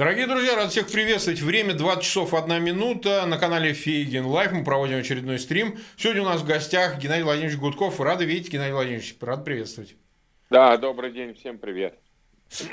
Дорогие друзья, рад всех приветствовать. Время 20 часов 1 минута. На канале Фейгин Live мы проводим очередной стрим. Сегодня у нас в гостях Геннадий Владимирович Гудков. Рады видеть, Геннадий Владимирович. Рад приветствовать. Да, добрый день, всем привет.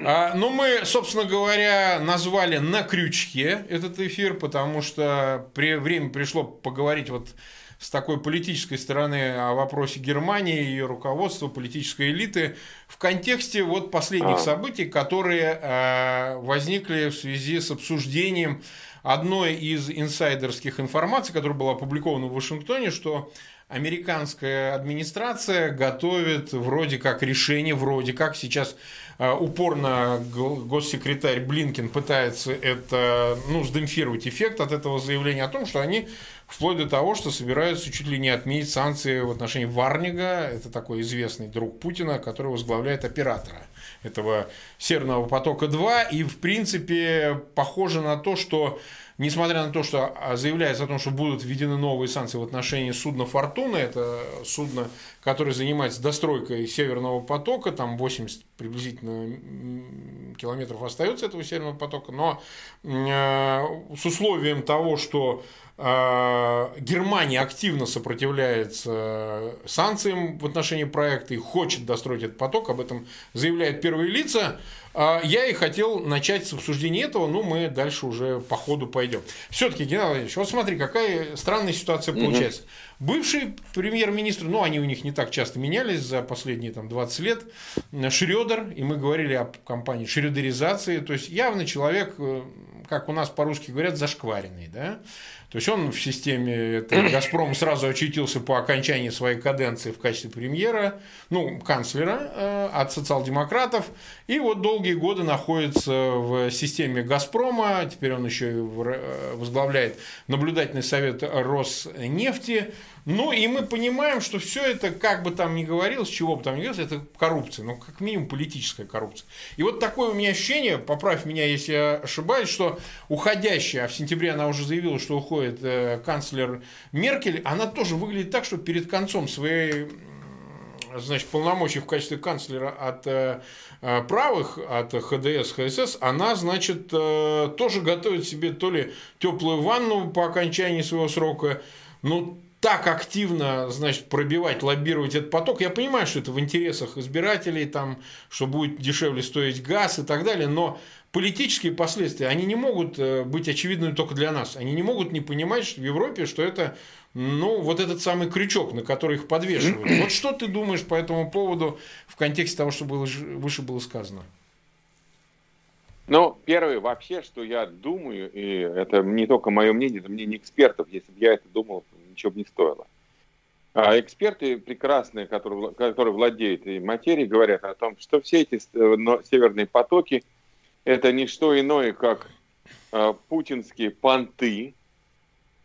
А, ну, мы, собственно говоря, назвали на крючке этот эфир, потому что при, время пришло поговорить вот с такой политической стороны о вопросе Германии, ее руководства, политической элиты в контексте вот последних а. событий, которые э, возникли в связи с обсуждением одной из инсайдерских информаций, которая была опубликована в Вашингтоне, что американская администрация готовит вроде как решение, вроде как сейчас э, упорно госсекретарь Блинкин пытается это, ну, сдемпфировать эффект от этого заявления о том, что они вплоть до того, что собираются чуть ли не отменить санкции в отношении Варнига, это такой известный друг Путина, который возглавляет оператора этого Северного потока-2, и в принципе похоже на то, что несмотря на то, что а, заявляется о том, что будут введены новые санкции в отношении судна «Фортуна», это судно, которое занимается достройкой Северного потока, там 80 приблизительно километров остается этого Северного потока, но э, с условием того, что а, Германия активно сопротивляется санкциям в отношении проекта и хочет достроить этот поток, об этом заявляют первые лица. А, я и хотел начать с обсуждения этого, но мы дальше уже по ходу пойдем. Все-таки, Геннадий Владимирович, вот смотри, какая странная ситуация получается. Угу. Бывший премьер-министр, ну, они у них не так часто менялись за последние там, 20 лет, Шредер, и мы говорили о компании шредеризации, то есть явно человек, э, как у нас по-русски говорят, зашкваренный, да, то есть он в системе «Газпрома» сразу очутился по окончании своей каденции в качестве премьера, ну, канцлера э, от социал-демократов, и вот долгие годы находится в системе «Газпрома», теперь он еще и э, возглавляет наблюдательный совет Роснефти, ну, и мы понимаем, что все это, как бы там ни говорилось, чего бы там ни говорилось, это коррупция, ну, как минимум политическая коррупция. И вот такое у меня ощущение, поправь меня, если я ошибаюсь, что уходящая, а в сентябре она уже заявила, что уходит э, канцлер Меркель, она тоже выглядит так, что перед концом своей значит, полномочий в качестве канцлера от э, э правых, от ХДС, ХСС, она, значит, тоже готовит себе то ли теплую ванну по окончании своего срока, ну, так активно, значит, пробивать, лоббировать этот поток. Я понимаю, что это в интересах избирателей, там, что будет дешевле стоить газ и так далее, но политические последствия, они не могут э, быть очевидными только для нас. Они не могут не понимать что в Европе, что это, ну, вот этот самый крючок, на который их подвешивают. Вот что ты думаешь по этому поводу в контексте того, что было, выше было сказано? Ну, первое, вообще, что я думаю, и это не только мое мнение, это мнение экспертов, если бы я это думал, ничего бы не стоило. А эксперты прекрасные, которые, которые владеют этой материей, говорят о том, что все эти э, северные потоки – это не что иное, как э, путинские понты,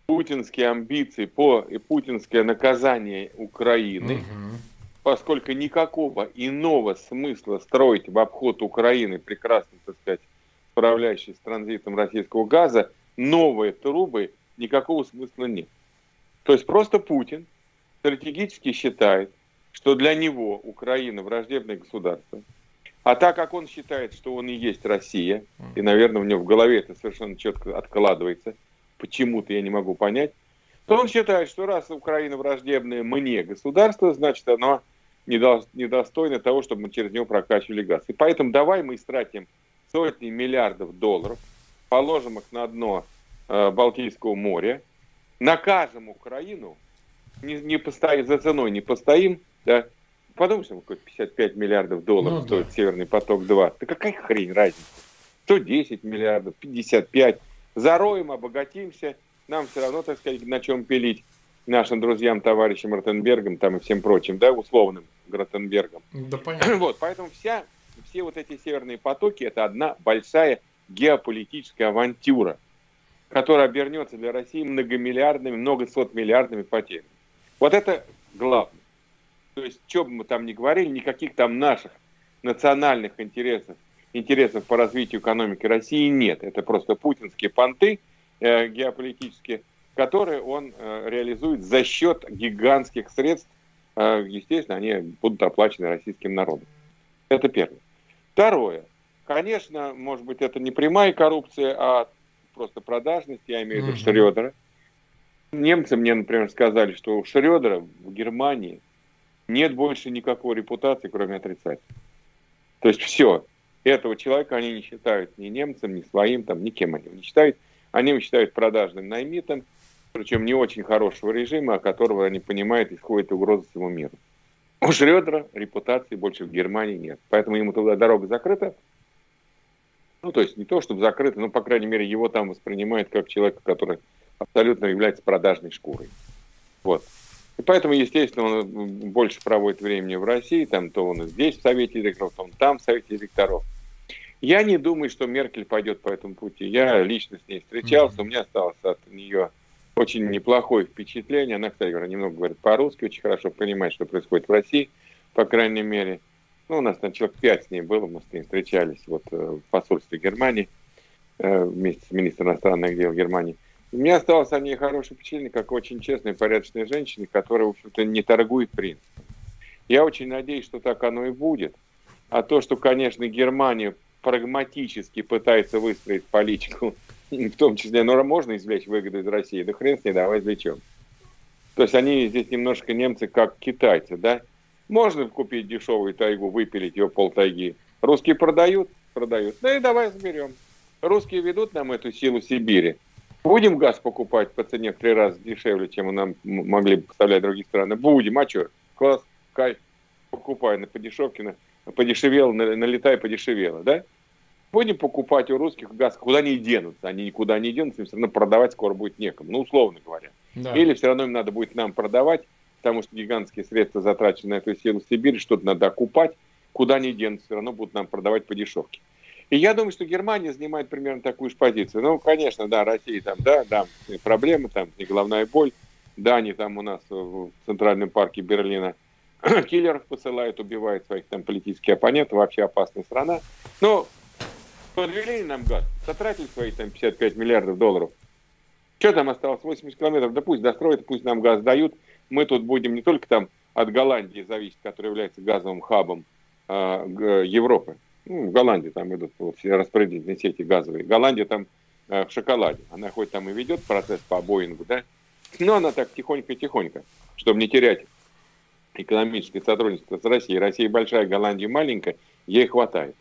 путинские амбиции по и путинское наказание Украины, угу. поскольку никакого иного смысла строить в обход Украины, прекрасно, так сказать, справляющей с транзитом российского газа, новые трубы никакого смысла нет. То есть просто Путин стратегически считает, что для него Украина враждебное государство. А так как он считает, что он и есть Россия, и, наверное, у него в голове это совершенно четко откладывается, почему-то я не могу понять, то он считает, что раз Украина враждебное мне государство, значит, оно недостойно того, чтобы мы через него прокачивали газ. И поэтому давай мы истратим сотни миллиардов долларов, положим их на дно э, Балтийского моря, накажем Украину, не, не постоим, за ценой не постоим, да, подумай, что какой 55 миллиардов долларов ну, стоит да. Северный поток-2. Да какая хрень разница? 110 миллиардов, 55. Зароем, обогатимся, нам все равно, так сказать, на чем пилить нашим друзьям, товарищам Ротенбергам там и всем прочим, да, условным Ротенбергам. Да, понятно. Вот, поэтому вся, все вот эти северные потоки – это одна большая геополитическая авантюра – которая обернется для России многомиллиардными, многосотмиллиардными потерями. Вот это главное. То есть, что бы мы там ни говорили, никаких там наших национальных интересов, интересов по развитию экономики России нет. Это просто путинские понты э, геополитические, которые он э, реализует за счет гигантских средств. Э, естественно, они будут оплачены российским народом. Это первое. Второе. конечно, может быть, это не прямая коррупция, а просто продажность, я имею в виду mm-hmm. Шредера. Немцы мне, например, сказали, что у Шредера в Германии нет больше никакой репутации, кроме отрицательной. То есть все. Этого человека они не считают ни немцем, ни своим, там, никем они его не считают. Они его считают продажным наймитом, причем не очень хорошего режима, о которого они понимают, исходит угроза всему миру. У Шредера репутации больше в Германии нет. Поэтому ему туда дорога закрыта. Ну, то есть не то, чтобы закрыта, но, по крайней мере, его там воспринимают как человека, который абсолютно является продажной шкурой. Вот. И поэтому, естественно, он больше проводит времени в России, там, то он здесь в Совете директоров, то он там в Совете директоров. Я не думаю, что Меркель пойдет по этому пути. Я лично с ней встречался, mm-hmm. у меня осталось от нее очень неплохое впечатление. Она, кстати говоря, немного говорит по-русски, очень хорошо понимает, что происходит в России, по крайней мере. Ну, у нас там человек пять с ней было, мы с ней встречались вот э, в посольстве Германии э, вместе с министром иностранных дел Германии. У меня осталось о ней хорошее впечатление, как очень честной, порядочной женщине, которая, в общем-то, не торгует принципом. Я очень надеюсь, что так оно и будет. А то, что, конечно, Германия прагматически пытается выстроить политику в том числе, ну, можно извлечь выгоду из России, да хрен с ней, давай извлечем. То есть они здесь немножко немцы как китайцы, да? Можно купить дешевую тайгу, выпилить ее пол тайги. Русские продают? Продают. Да и давай заберем. Русские ведут нам эту силу Сибири. Будем газ покупать по цене в три раза дешевле, чем нам могли бы поставлять другие страны? Будем. А что? Класс, кайф. Покупай на подешевке, на, подешевело, налетай подешевело, да? Будем покупать у русских газ, куда они денутся. Они никуда не денутся, им все равно продавать скоро будет некому, ну, условно говоря. Да. Или все равно им надо будет нам продавать, потому что гигантские средства затрачены на эту силу Сибири, что-то надо окупать, куда они денутся, все равно будут нам продавать по дешевке. И я думаю, что Германия занимает примерно такую же позицию. Ну, конечно, да, Россия там, да, да, проблемы, там, не головная боль. Да, они там у нас в Центральном парке Берлина киллеров посылают, убивают своих там политических оппонентов, вообще опасная страна. Но подвели нам газ, потратили свои там 55 миллиардов долларов. Что там осталось? 80 километров, да пусть достроят, пусть нам газ дают. Мы тут будем не только там от Голландии зависеть, которая является газовым хабом а, Европы. Ну, в Голландии там идут вот, все распределительные сети газовые. Голландия там а, в шоколаде. Она хоть там и ведет процесс по Боингу, да, но она так тихонько-тихонько, чтобы не терять экономическое сотрудничество с Россией. Россия большая, Голландия маленькая, ей хватает.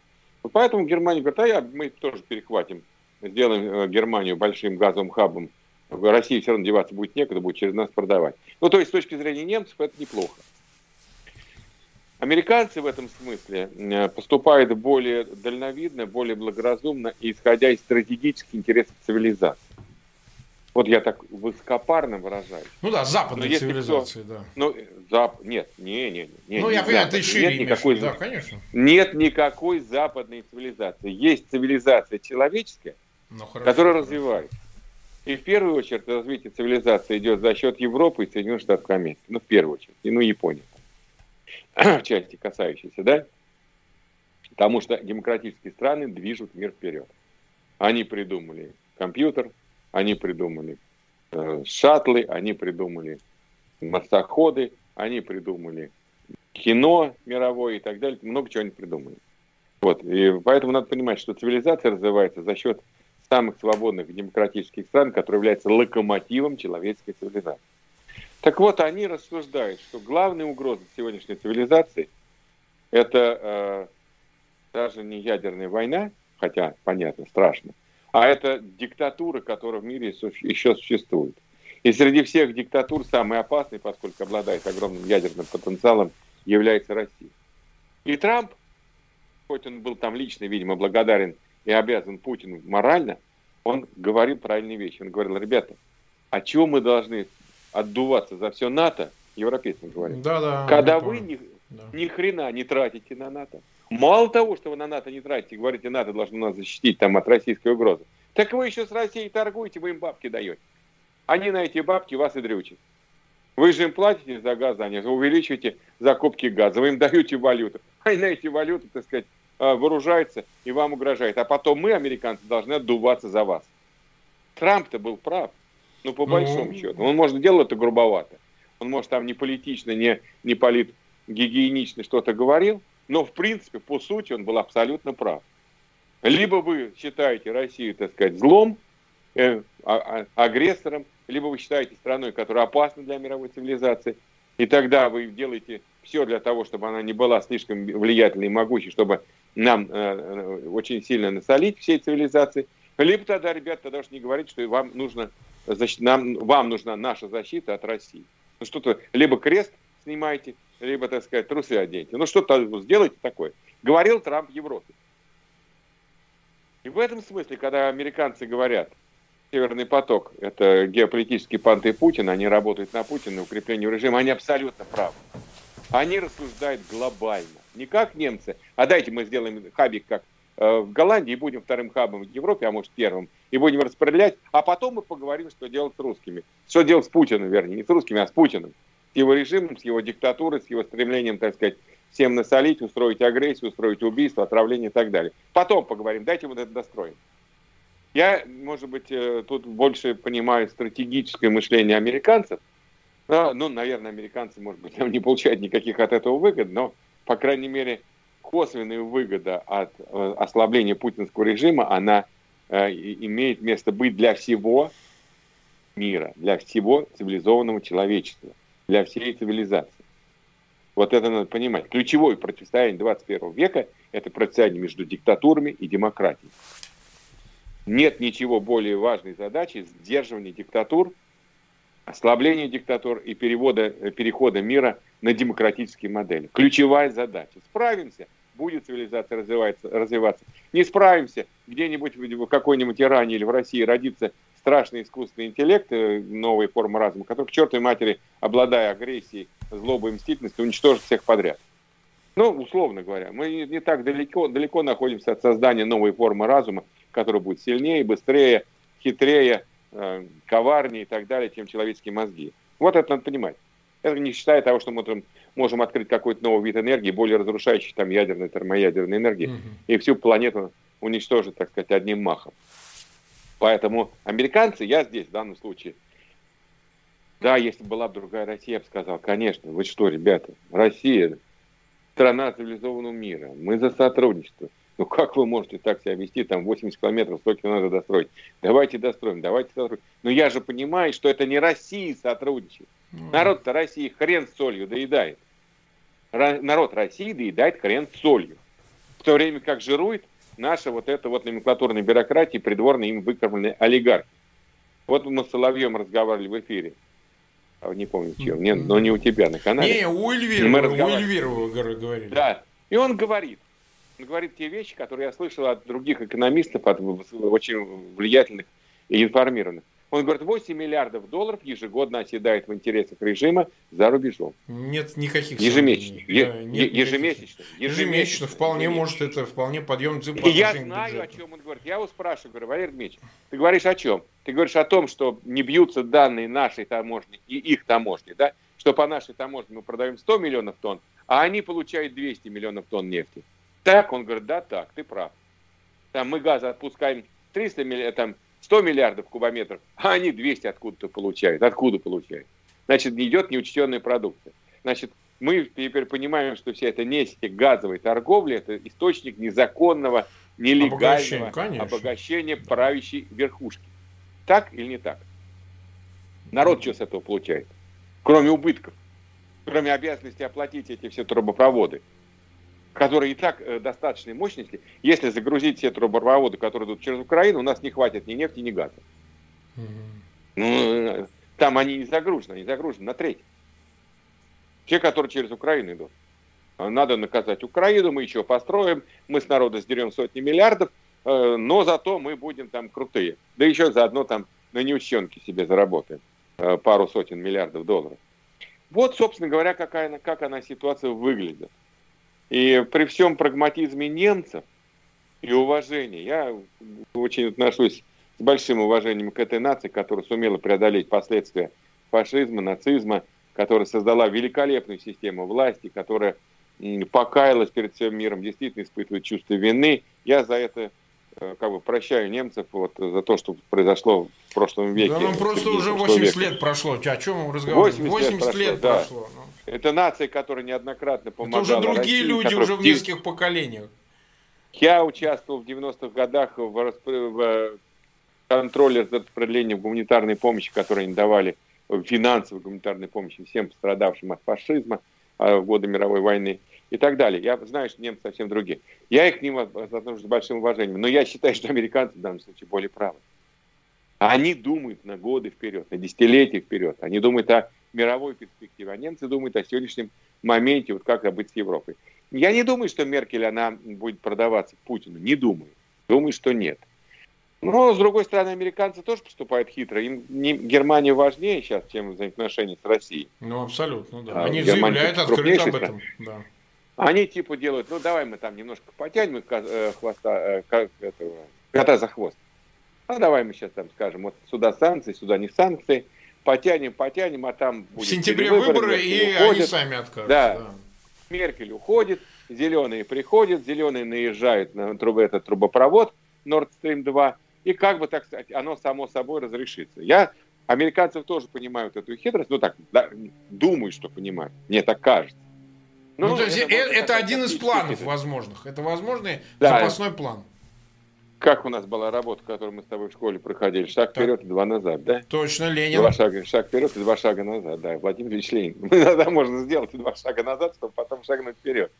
Поэтому Германия говорит, а я, мы тоже перехватим, сделаем э, Германию большим газовым хабом. России все равно деваться будет некуда, будет через нас продавать. Ну, то есть, с точки зрения немцев, это неплохо. Американцы в этом смысле э, поступают более дальновидно, более благоразумно, исходя из стратегических интересов цивилизации. Вот я так высокопарно выражаюсь. Ну да, западной но цивилизации, кто, да. Ну, зап... нет, не, не, не. Ну, не я понимаю, ты шире нет никакой, да, конечно. Нет никакой западной цивилизации. Есть цивилизация человеческая, ну, хорошо, которая хорошо. развивается. И в первую очередь развитие цивилизации идет за счет Европы и Соединенных Штатов Америки. Ну, в первую очередь. И, ну, Япония. В части касающейся, да? Потому что демократические страны движут мир вперед. Они придумали компьютер, они придумали э, шаттлы, они придумали марсоходы, они придумали кино мировое и так далее. Много чего они придумали. Вот. И поэтому надо понимать, что цивилизация развивается за счет самых свободных демократических стран, которые являются локомотивом человеческой цивилизации. Так вот, они рассуждают, что главная угроза сегодняшней цивилизации это э, даже не ядерная война, хотя, понятно, страшно, а это диктатура, которая в мире еще существует. И среди всех диктатур самой опасной, поскольку обладает огромным ядерным потенциалом, является Россия. И Трамп, хоть он был там лично, видимо, благодарен и обязан Путину морально, он говорил правильные вещи. Он говорил, ребята, а чего мы должны отдуваться за все НАТО, европейцам говорят, да, да, когда вы ни, да. ни хрена не тратите на НАТО, Мало того, что вы на НАТО не тратите, говорите, НАТО должно нас защитить там, от российской угрозы, так вы еще с Россией торгуете, вы им бабки даете. Они на эти бабки вас и дрючат. Вы же им платите за газ, они увеличиваете закупки газа, вы им даете валюту. Они на эти валюты, так сказать, а, вооружаются и вам угрожают. А потом мы, американцы, должны отдуваться за вас. Трамп-то был прав. Ну, по большому ну... счету. Он, может, делал это грубовато. Он, может, там не политично, не, не политгигиенично что-то говорил, но, в принципе, по сути, он был абсолютно прав. Либо вы считаете Россию, так сказать, злом, э, а, а, агрессором, либо вы считаете страной, которая опасна для мировой цивилизации, и тогда вы делаете все для того, чтобы она не была слишком влиятельной и могучей, чтобы нам э, э очень сильно насолить всей цивилизации. Либо тогда, ребят, тогда уж не говорить, что вам нужно защ... нам, вам нужна наша защита от России. Ну что-то, либо крест снимайте, либо, так сказать, трусы оденьте. Ну что-то сделайте такое. Говорил Трамп Европе. И в этом смысле, когда американцы говорят, Северный поток – это геополитические панты Путина, они работают на Путина, на укрепление режима, они абсолютно правы. Они рассуждают глобально. Не как немцы, а дайте мы сделаем хабик как в Голландии, будем вторым хабом в Европе, а может первым, и будем распределять, а потом мы поговорим, что делать с русскими. Что делать с Путиным, вернее, не с русскими, а с Путиным. С его режимом, с его диктатурой, с его стремлением, так сказать, всем насолить, устроить агрессию, устроить убийство, отравление и так далее. Потом поговорим, дайте вот это достроим. Я, может быть, э, тут больше понимаю стратегическое мышление американцев. Ну, наверное, американцы, может быть, не получают никаких от этого выгод, но, по крайней мере, косвенная выгода от э, ослабления путинского режима, она э, имеет место быть для всего мира, для всего цивилизованного человечества, для всей цивилизации. Вот это надо понимать. Ключевое противостояние 21 века – это противостояние между диктатурами и демократией. Нет ничего более важной задачи сдерживания диктатур, ослабления диктатур и перевода, перехода мира на демократические модели. Ключевая задача. Справимся, будет цивилизация развиваться, развиваться. Не справимся, где-нибудь в какой-нибудь Иране или в России родится страшный искусственный интеллект, э, новая форма разума, который к чертовой матери, обладая агрессией, злобой и мстительностью, уничтожит всех подряд. Ну, условно говоря, мы не, так далеко, далеко находимся от создания новой формы разума, которая будет сильнее, быстрее, хитрее, э, коварнее и так далее, чем человеческие мозги. Вот это надо понимать. Это не считая того, что мы можем, можем открыть какой-то новый вид энергии, более разрушающий там ядерной, термоядерной энергии, угу. и всю планету уничтожить, так сказать, одним махом. Поэтому американцы, я здесь в данном случае, да, если была бы другая Россия, я бы сказал, конечно, вы что, ребята, Россия, страна цивилизованного мира, мы за сотрудничество. Ну как вы можете так себя вести, там 80 километров, 100 километров достроить? Давайте достроим, давайте сотрудничать. Но я же понимаю, что это не Россия сотрудничает. Ну Народ-то России хрен с солью доедает. Народ России доедает хрен с солью. В то время как жирует наша вот эта вот номенклатурная бюрократия, придворные им выкормленные олигархи. Вот мы с Соловьем разговаривали в эфире. А не помню, чем. Нет, но не у тебя на канале. Не, у Эльвира, мы у Эльвира говорили. Да. И он говорит, он говорит те вещи, которые я слышал от других экономистов, от очень влиятельных и информированных. Он говорит, 8 миллиардов долларов ежегодно оседает в интересах режима за рубежом. Нет никаких ежемесячно. Да, нет ежемесячно. Ежемесячно. Ежемесячно. Вполне ежемесячно. может, это вполне подъем цен Я знаю, о чем он говорит. Я его спрашиваю, говорю, Валерий Дмитриевич, ты говоришь о чем? Ты говоришь о том, что не бьются данные нашей таможни и их таможни, да? Что по нашей таможне мы продаем 100 миллионов тонн, а они получают 200 миллионов тонн нефти. Так? Он говорит, да, так, ты прав. Там мы газа отпускаем 300 миллионов, там 100 миллиардов кубометров, а они 200 откуда-то получают. Откуда получают? Значит, не идет неучтенная продукция. Значит, мы теперь понимаем, что вся эта нефть газовой торговли – это источник незаконного, нелегального обогащения, обогащения правящей верхушки. Так или не так? Народ что с этого получает? Кроме убытков, кроме обязанности оплатить эти все трубопроводы которые и так э, достаточной мощности, если загрузить все трубопроводы, которые идут через Украину, у нас не хватит ни нефти, ни газа. Mm-hmm. Ну, э, там они не загружены, они загружены на треть. Те, которые через Украину идут. А надо наказать Украину, мы еще построим, мы с народа сдерем сотни миллиардов, э, но зато мы будем там крутые. Да еще заодно там на неучтенке себе заработаем э, пару сотен миллиардов долларов. Вот, собственно говоря, какая, как она ситуация выглядит. И при всем прагматизме немцев и уважении, я очень отношусь с большим уважением к этой нации, которая сумела преодолеть последствия фашизма, нацизма, которая создала великолепную систему власти, которая покаялась перед всем миром, действительно испытывает чувство вины. Я за это э, как бы прощаю немцев вот, за то, что произошло в прошлом веке. Да, ну просто уже 80 века. лет прошло. О чем мы разговариваем? 80, 80 лет прошло. Да. прошло ну. Это нация, которая неоднократно помогала Это уже другие России, люди, уже в нескольких поколениях. Я участвовал в 90-х годах в, расп... в контроле распределения гуманитарной помощи, которую они давали, финансовой гуманитарной помощи всем пострадавшим от фашизма а, в годы мировой войны и так далее. Я знаю, что немцы совсем другие. Я их к ним отношусь с большим уважением, но я считаю, что американцы в данном случае более правы. Они думают на годы вперед, на десятилетия вперед. Они думают о мировой перспективе, а немцы думают о сегодняшнем моменте, вот как быть с Европой. Я не думаю, что Меркель, она будет продаваться Путину. Не думаю. Думаю, что нет. Но, с другой стороны, американцы тоже поступают хитро. Им не, Германия важнее сейчас, чем взаимоотношения с Россией. Ну, абсолютно, да. А Они заявляют открыто об этом. Да. Они типа делают, ну, давай мы там немножко потянем э, хвоста, э, этого, кота за хвост. А давай мы сейчас там скажем, вот сюда санкции, сюда не санкции. Потянем, потянем, а там будет... В сентябре выборы, выборы и уходят. они сами откажутся. Да. да. Меркель уходит, зеленые приходят, зеленые наезжают на труб, этот трубопровод Nord Stream 2, и как бы, так сказать, оно само собой разрешится. Я американцев тоже понимают эту хитрость, ну так, да, думаю, что понимают, мне так кажется. Ну, ну то есть это, это, это один из планов хитрость. возможных, это возможный да. запасной план. Как у нас была работа, которую мы с тобой в школе проходили? Шаг так. вперед и два назад, да? Точно, Ленин. Два шага, шаг вперед и два шага назад, да. Владимир Ильич Ленин. Иногда можно сделать два шага назад, чтобы потом шагнуть вперед.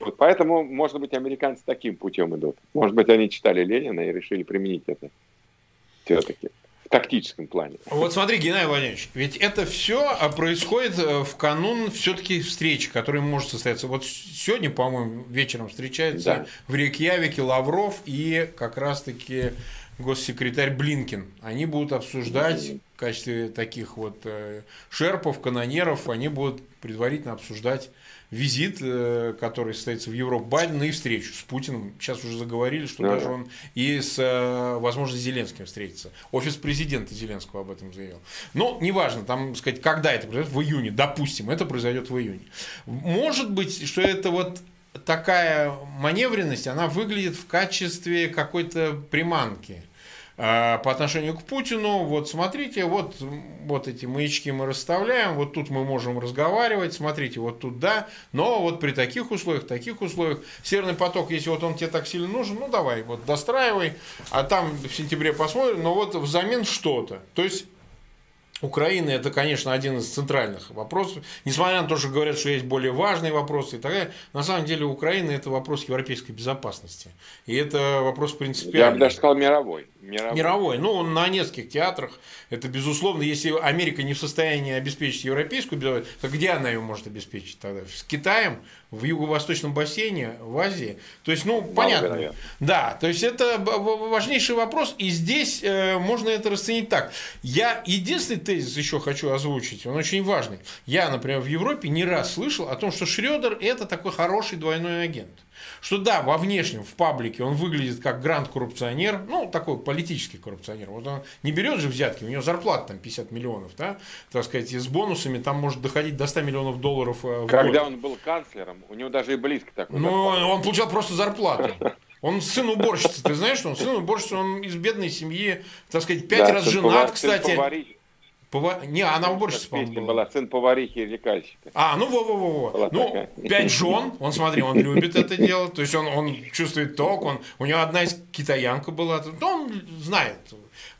Вот поэтому, может быть, американцы таким путем идут. Может быть, они читали Ленина и решили применить это все-таки тактическом плане. Вот смотри, Геннадий Владимирович, ведь это все а, происходит э, в канун все-таки встречи, которая может состояться. Вот сегодня, по-моему, вечером встречается да. в Рейкьявике Лавров и как раз-таки госсекретарь Блинкин. Они будут обсуждать в качестве таких вот э, шерпов, канонеров, они будут предварительно обсуждать визит, э, который состоится в Европу Байдена и встречу с Путиным. Сейчас уже заговорили, что да. даже он и с, э, возможно, Зеленским встретится. Офис президента Зеленского об этом заявил. Но неважно, там, сказать, когда это произойдет, в июне, допустим, это произойдет в июне. Может быть, что это вот такая маневренность, она выглядит в качестве какой-то приманки по отношению к Путину, вот смотрите, вот, вот эти маячки мы расставляем, вот тут мы можем разговаривать, смотрите, вот тут да, но вот при таких условиях, таких условиях, Северный поток, если вот он тебе так сильно нужен, ну давай, вот достраивай, а там в сентябре посмотрим, но вот взамен что-то. То есть Украина это, конечно, один из центральных вопросов. Несмотря на то, что говорят, что есть более важные вопросы и так далее, на самом деле Украина это вопрос европейской безопасности. И это вопрос принципиальный. Я бы даже сказал мировой. Мировой. мировой. Ну, на нескольких театрах. Это, безусловно, если Америка не в состоянии обеспечить европейскую безопасность, то где она ее может обеспечить тогда? С Китаем? В юго-восточном бассейне, в Азии? То есть, ну, Мало понятно. Вероятно. Да, то есть, это важнейший вопрос. И здесь э, можно это расценить так. Я единственный тезис еще хочу озвучить, он очень важный. Я, например, в Европе не раз слышал о том, что Шредер это такой хороший двойной агент что да, во внешнем, в паблике он выглядит как гранд-коррупционер, ну, такой политический коррупционер. Вот он не берет же взятки, у него зарплата там 50 миллионов, да, так сказать, и с бонусами там может доходить до 100 миллионов долларов э, в Когда год. он был канцлером, у него даже и близко такой. Ну, он получал просто зарплату. Он сын уборщицы, ты знаешь, что он сын уборщицы, он из бедной семьи, так сказать, пять да, раз женат, кстати. Пова... Не, она уборщица, по-моему, была. была. Сын поварихи и лекальщика. А, ну во-во-во. Ну, такая. пять жен, он, смотри, он любит это дело, то есть он, он чувствует ток, он, у него одна из китаянка была, то он знает,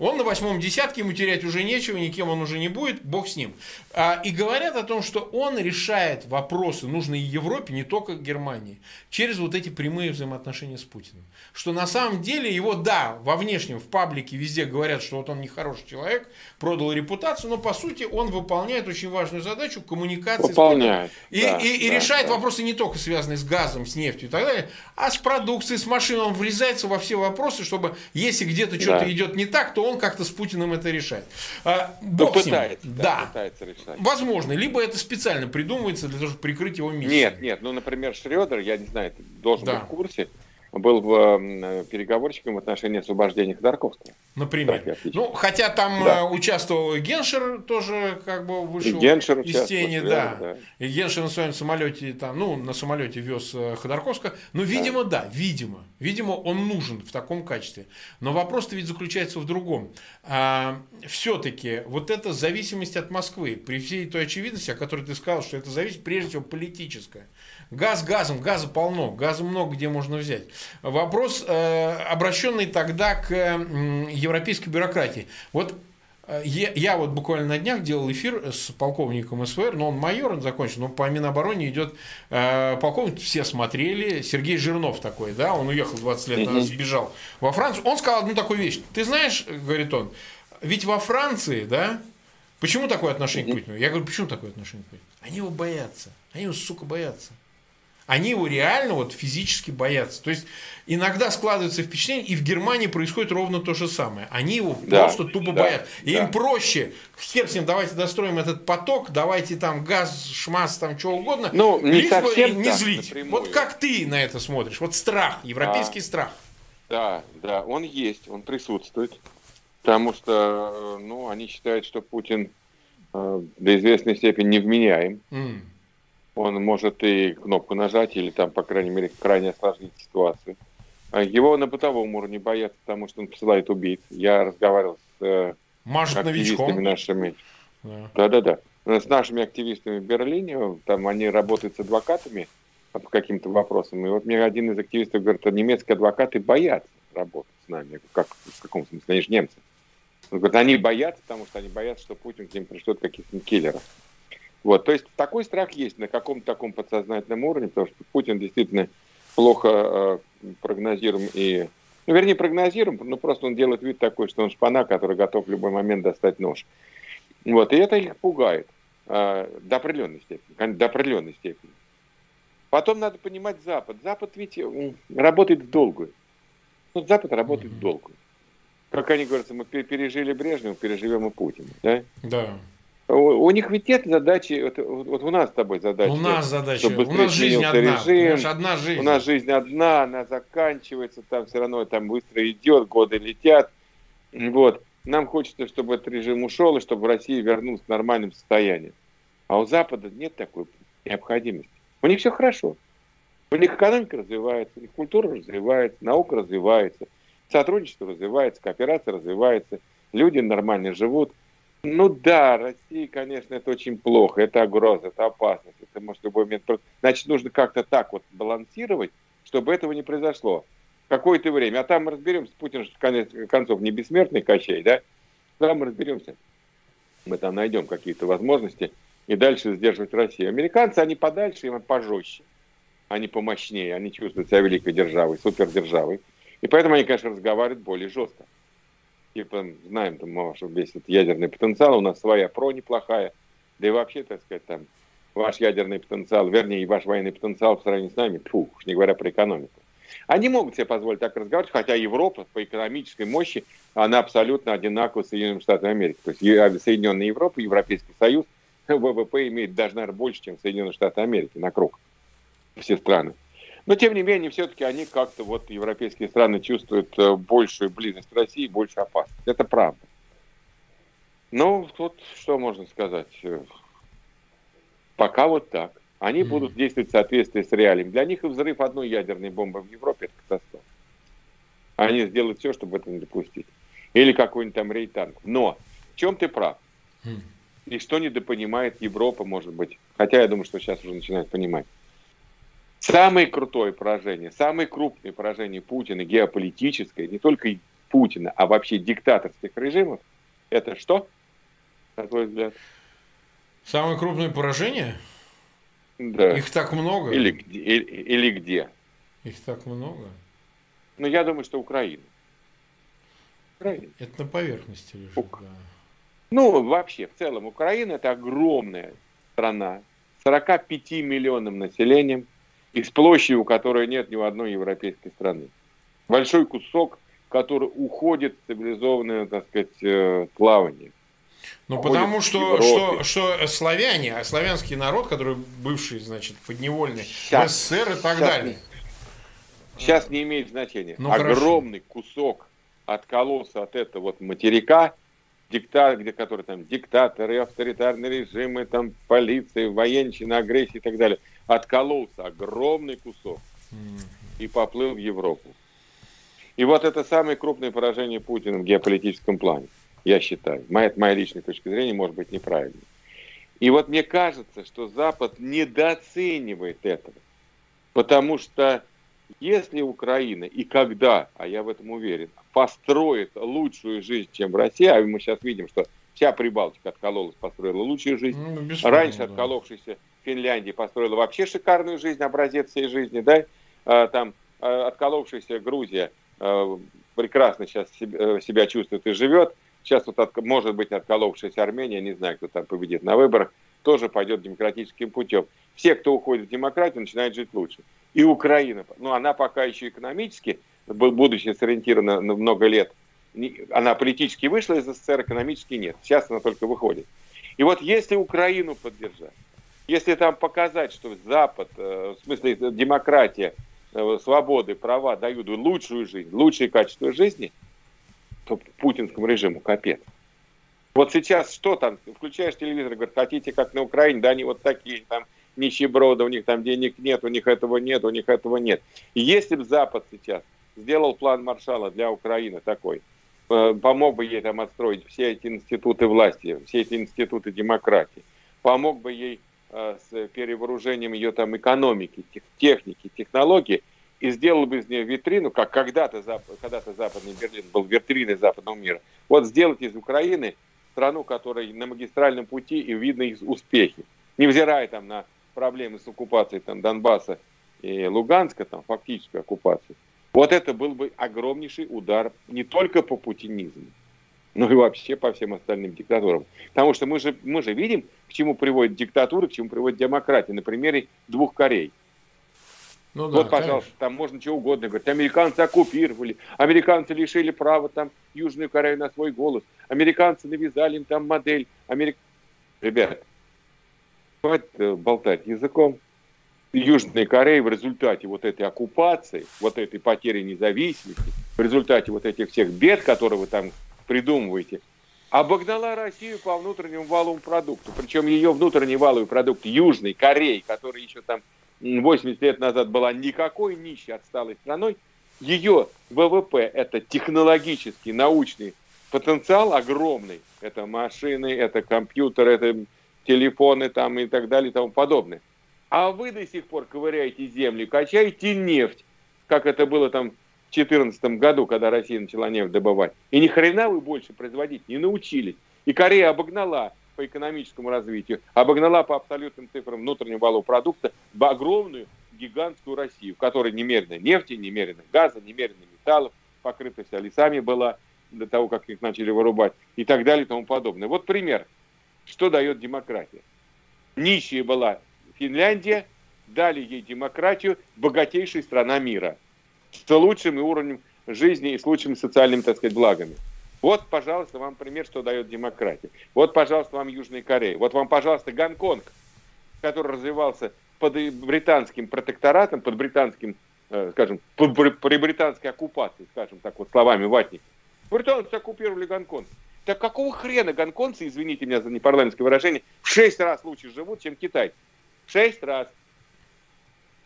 он на восьмом десятке, ему терять уже нечего, никем он уже не будет, бог с ним. А, и говорят о том, что он решает вопросы, нужные Европе, не только Германии, через вот эти прямые взаимоотношения с Путиным. Что на самом деле его, да, во внешнем, в паблике везде говорят, что вот он нехороший человек, продал репутацию, но по сути он выполняет очень важную задачу коммуникации. Выполняет. С и, да, и, и да, решает да. вопросы не только связанные с газом, с нефтью и так далее, а с продукцией, с машиной. Он врезается во все вопросы, чтобы если где-то что-то да. идет не так, то он он как-то с Путиным это решает. А, бог ну, пытается, да, да, пытается решать. Возможно, либо это специально придумывается для того, чтобы прикрыть его миссию. Нет, нет, ну, например, Шредер, я не знаю, ты должен да. быть в курсе, был э, переговорщиком в отношении освобождения Ходорковского. Например. Ну, хотя там да. Э, участвовал и Геншер тоже как бы вышел и Геншер из тени, да. да. И Геншер на своем самолете там, ну, на самолете вез э, Ходорковского. Ну, видимо, да. да, видимо. Видимо, он нужен в таком качестве. Но вопрос-то ведь заключается в другом. А, все-таки вот эта зависимость от Москвы, при всей той очевидности, о которой ты сказал, что это зависит прежде всего политическая Газ газом, газа полно, газа много где можно взять. Вопрос, э, обращенный тогда к европейской бюрократии. Вот э, я, я вот буквально на днях делал эфир с полковником СВР, но он майор, он закончил, но по Минобороне идет э, полковник, все смотрели, Сергей Жирнов такой, да, он уехал 20 лет назад, сбежал во Францию. Он сказал одну такую вещь. Ты знаешь, говорит он, ведь во Франции, да, почему такое отношение к Путину? Я говорю, почему такое отношение к Путину? Они его боятся. Они его, сука, боятся. Они его реально вот физически боятся. То есть иногда складывается впечатление, и в Германии происходит ровно то же самое. Они его да, просто тупо да, боятся. И да. им проще, хер с ним, давайте достроим этот поток, давайте там газ, шмас, там что угодно. Ну, не совсем не злить. Напрямую. Вот как ты на это смотришь? Вот страх, европейский а, страх. Да, да, он есть, он присутствует. Потому что, э, ну, они считают, что Путин э, до известной степени невменяем. Mm он может и кнопку нажать, или там, по крайней мере, крайне осложнить ситуацию. А его на бытовом уровне боятся, потому что он посылает убийц. Я разговаривал с э, Мажет активистами новичком. нашими. Да-да-да. С нашими активистами в Берлине, там они работают с адвокатами по каким-то вопросам. И вот мне один из активистов говорит, что немецкие адвокаты боятся работать с нами. Как, в каком смысле? Они же немцы. Он говорит, они боятся, потому что они боятся, что Путин к ним пришлет каких-то киллеров. Вот, то есть такой страх есть на каком-то таком подсознательном уровне, потому что Путин действительно плохо э, прогнозируем и, ну, вернее, прогнозируем, но просто он делает вид такой, что он шпана, который готов в любой момент достать нож. Вот, и это их пугает э, до определенной степени, до определенной степени. Потом надо понимать Запад. Запад ведь работает в долгую. Вот Запад работает в долгую. Как они говорят, мы пережили Брежнева, переживем и Путина. Да? Да. У, у них ведь нет задачи, вот, вот у нас с тобой задача. У нас задача, у нас жизнь одна, режим, одна жизнь. У нас жизнь одна, она заканчивается, там все равно там быстро идет, годы летят. Вот. Нам хочется, чтобы этот режим ушел, и чтобы Россия вернулась в нормальном состоянии. А у Запада нет такой необходимости. У них все хорошо. У них экономика развивается, у них культура развивается, наука развивается, сотрудничество развивается, кооперация развивается, люди нормально живут – ну да, России, конечно, это очень плохо, это угроза, это опасность, это может любой момент. Значит, нужно как-то так вот балансировать, чтобы этого не произошло. Какое-то время. А там мы разберемся, Путин, в конец концов, не бессмертный качей, да? Там мы разберемся. Мы там найдем какие-то возможности и дальше сдерживать Россию. Американцы, они подальше, им пожестче. Они помощнее, они чувствуют себя великой державой, супердержавой. И поэтому они, конечно, разговаривают более жестко типа, знаем, там, ваш весь этот ядерный потенциал, у нас своя ПРО неплохая, да и вообще, так сказать, там, ваш ядерный потенциал, вернее, ваш военный потенциал по сравнению с нами, фу, не говоря про экономику. Они могут себе позволить так разговаривать, хотя Европа по экономической мощи, она абсолютно одинакова с Соединенными Штатами Америки. То есть а, Соединенная Европа, Европейский Союз, ВВП имеет даже, наверное, больше, чем Соединенные Штаты Америки на круг. Все страны. Но, тем не менее, все-таки они как-то, вот, европейские страны чувствуют э, большую близость к России, больше опасность. Это правда. Ну, вот что можно сказать. Пока вот так. Они mm-hmm. будут действовать в соответствии с реалиями. Для них и взрыв одной ядерной бомбы в Европе – это катастрофа. Они сделают все, чтобы этого не допустить. Или какой-нибудь там рейтанг. Но в чем ты прав? Mm. И что недопонимает Европа, может быть. Хотя я думаю, что сейчас уже начинает понимать. Самое крутое поражение, самое крупное поражение Путина, геополитическое, не только Путина, а вообще диктаторских режимов, это что, на твой взгляд? Самое крупное поражение? Да. Их так много. Или, или, или где? Их так много. Ну, я думаю, что Украина. Украина. Это на поверхности лежит, Ук... да. Ну, вообще, в целом, Украина – это огромная страна, 45 миллионным населением, и с площадью, у которой нет ни в одной европейской страны. Большой кусок, который уходит в цивилизованное, так сказать, э, плавание. Ну, потому что, что, что славяне, а славянский народ, который бывший, значит, подневольный, сейчас, СССР и так сейчас, далее. Сейчас не имеет значения. Ну, Огромный хорошо. кусок откололся от этого вот материка, диктат, где, который там диктаторы, авторитарные режимы, там полиция, военщина, агрессия и так далее – откололся огромный кусок и поплыл в Европу. И вот это самое крупное поражение Путина в геополитическом плане, я считаю. Моя, моя личная точка зрения может быть неправильной. И вот мне кажется, что Запад недооценивает этого. Потому что если Украина и когда, а я в этом уверен, построит лучшую жизнь, чем Россия, а мы сейчас видим, что вся Прибалтика откололась, построила лучшую жизнь, ну, раньше да. отколовшаяся Финляндия построила вообще шикарную жизнь, образец всей жизни, да, а, там а, отколовшаяся Грузия а, прекрасно сейчас себя, себя чувствует и живет, сейчас вот от, может быть отколовшаяся Армения, не знаю, кто там победит на выборах, тоже пойдет демократическим путем. Все, кто уходит в демократию, начинают жить лучше. И Украина, ну она пока еще экономически, будучи сориентирована на много лет, она политически вышла из СССР, экономически нет. Сейчас она только выходит. И вот если Украину поддержать, если там показать, что Запад, э, в смысле демократия, э, свободы, права дают лучшую жизнь, лучшее качество жизни, то путинскому режиму капец. Вот сейчас что там, включаешь телевизор, говорят, хотите как на Украине, да они вот такие, там нищеброды, у них там денег нет, у них этого нет, у них этого нет. Если бы Запад сейчас сделал план Маршала для Украины такой, э, помог бы ей там отстроить все эти институты власти, все эти институты демократии, помог бы ей э, с перевооружением ее там экономики, техники, технологий, и сделал бы из нее витрину, как когда-то когда Западный Берлин был витриной западного мира. Вот сделать из Украины страну, которая на магистральном пути и видно их успехи. Невзирая там на проблемы с оккупацией там, Донбасса и Луганска, там, фактической оккупации, вот это был бы огромнейший удар не только по путинизму, но и вообще по всем остальным диктатурам. Потому что мы же, мы же видим, к чему приводит диктатура, к чему приводит демократия. На примере двух Корей. Ну, да, вот, пожалуйста, конечно. там можно чего угодно говорить. Американцы оккупировали, американцы лишили права там Южную Корею на свой голос, американцы навязали им там модель. Америк... Ребят, хватит э, болтать языком. Южной Кореи в результате вот этой оккупации, вот этой потери независимости, в результате вот этих всех бед, которые вы там придумываете, обогнала Россию по внутреннему валовому продукту. Причем ее внутренний валовый продукт Южной Кореи, который еще там 80 лет назад была никакой нищей отсталой страной, ее ВВП – это технологический, научный потенциал огромный. Это машины, это компьютеры, это телефоны там и так далее и тому подобное. А вы до сих пор ковыряете землю, качаете нефть, как это было там 2014 году, когда Россия начала нефть добывать. И ни хрена вы больше производить не научились. И Корея обогнала по экономическому развитию, обогнала по абсолютным цифрам внутреннего валового продукта огромную гигантскую Россию, в которой немерено нефти, немерено газа, немерено металлов, покрыта вся лесами была до того, как их начали вырубать и так далее и тому подобное. Вот пример, что дает демократия. Нищая была Финляндия, дали ей демократию, богатейшая страна мира с лучшим уровнем жизни и с лучшими социальными, так сказать, благами. Вот, пожалуйста, вам пример, что дает демократия. Вот, пожалуйста, вам Южная Корея. Вот вам, пожалуйста, Гонконг, который развивался под британским протекторатом, под британским, э, скажем, при британской оккупации, скажем так вот словами ватника. Британцы оккупировали Гонконг. Так какого хрена гонконцы, извините меня за непарламентское выражение, в шесть раз лучше живут, чем китайцы? В шесть раз.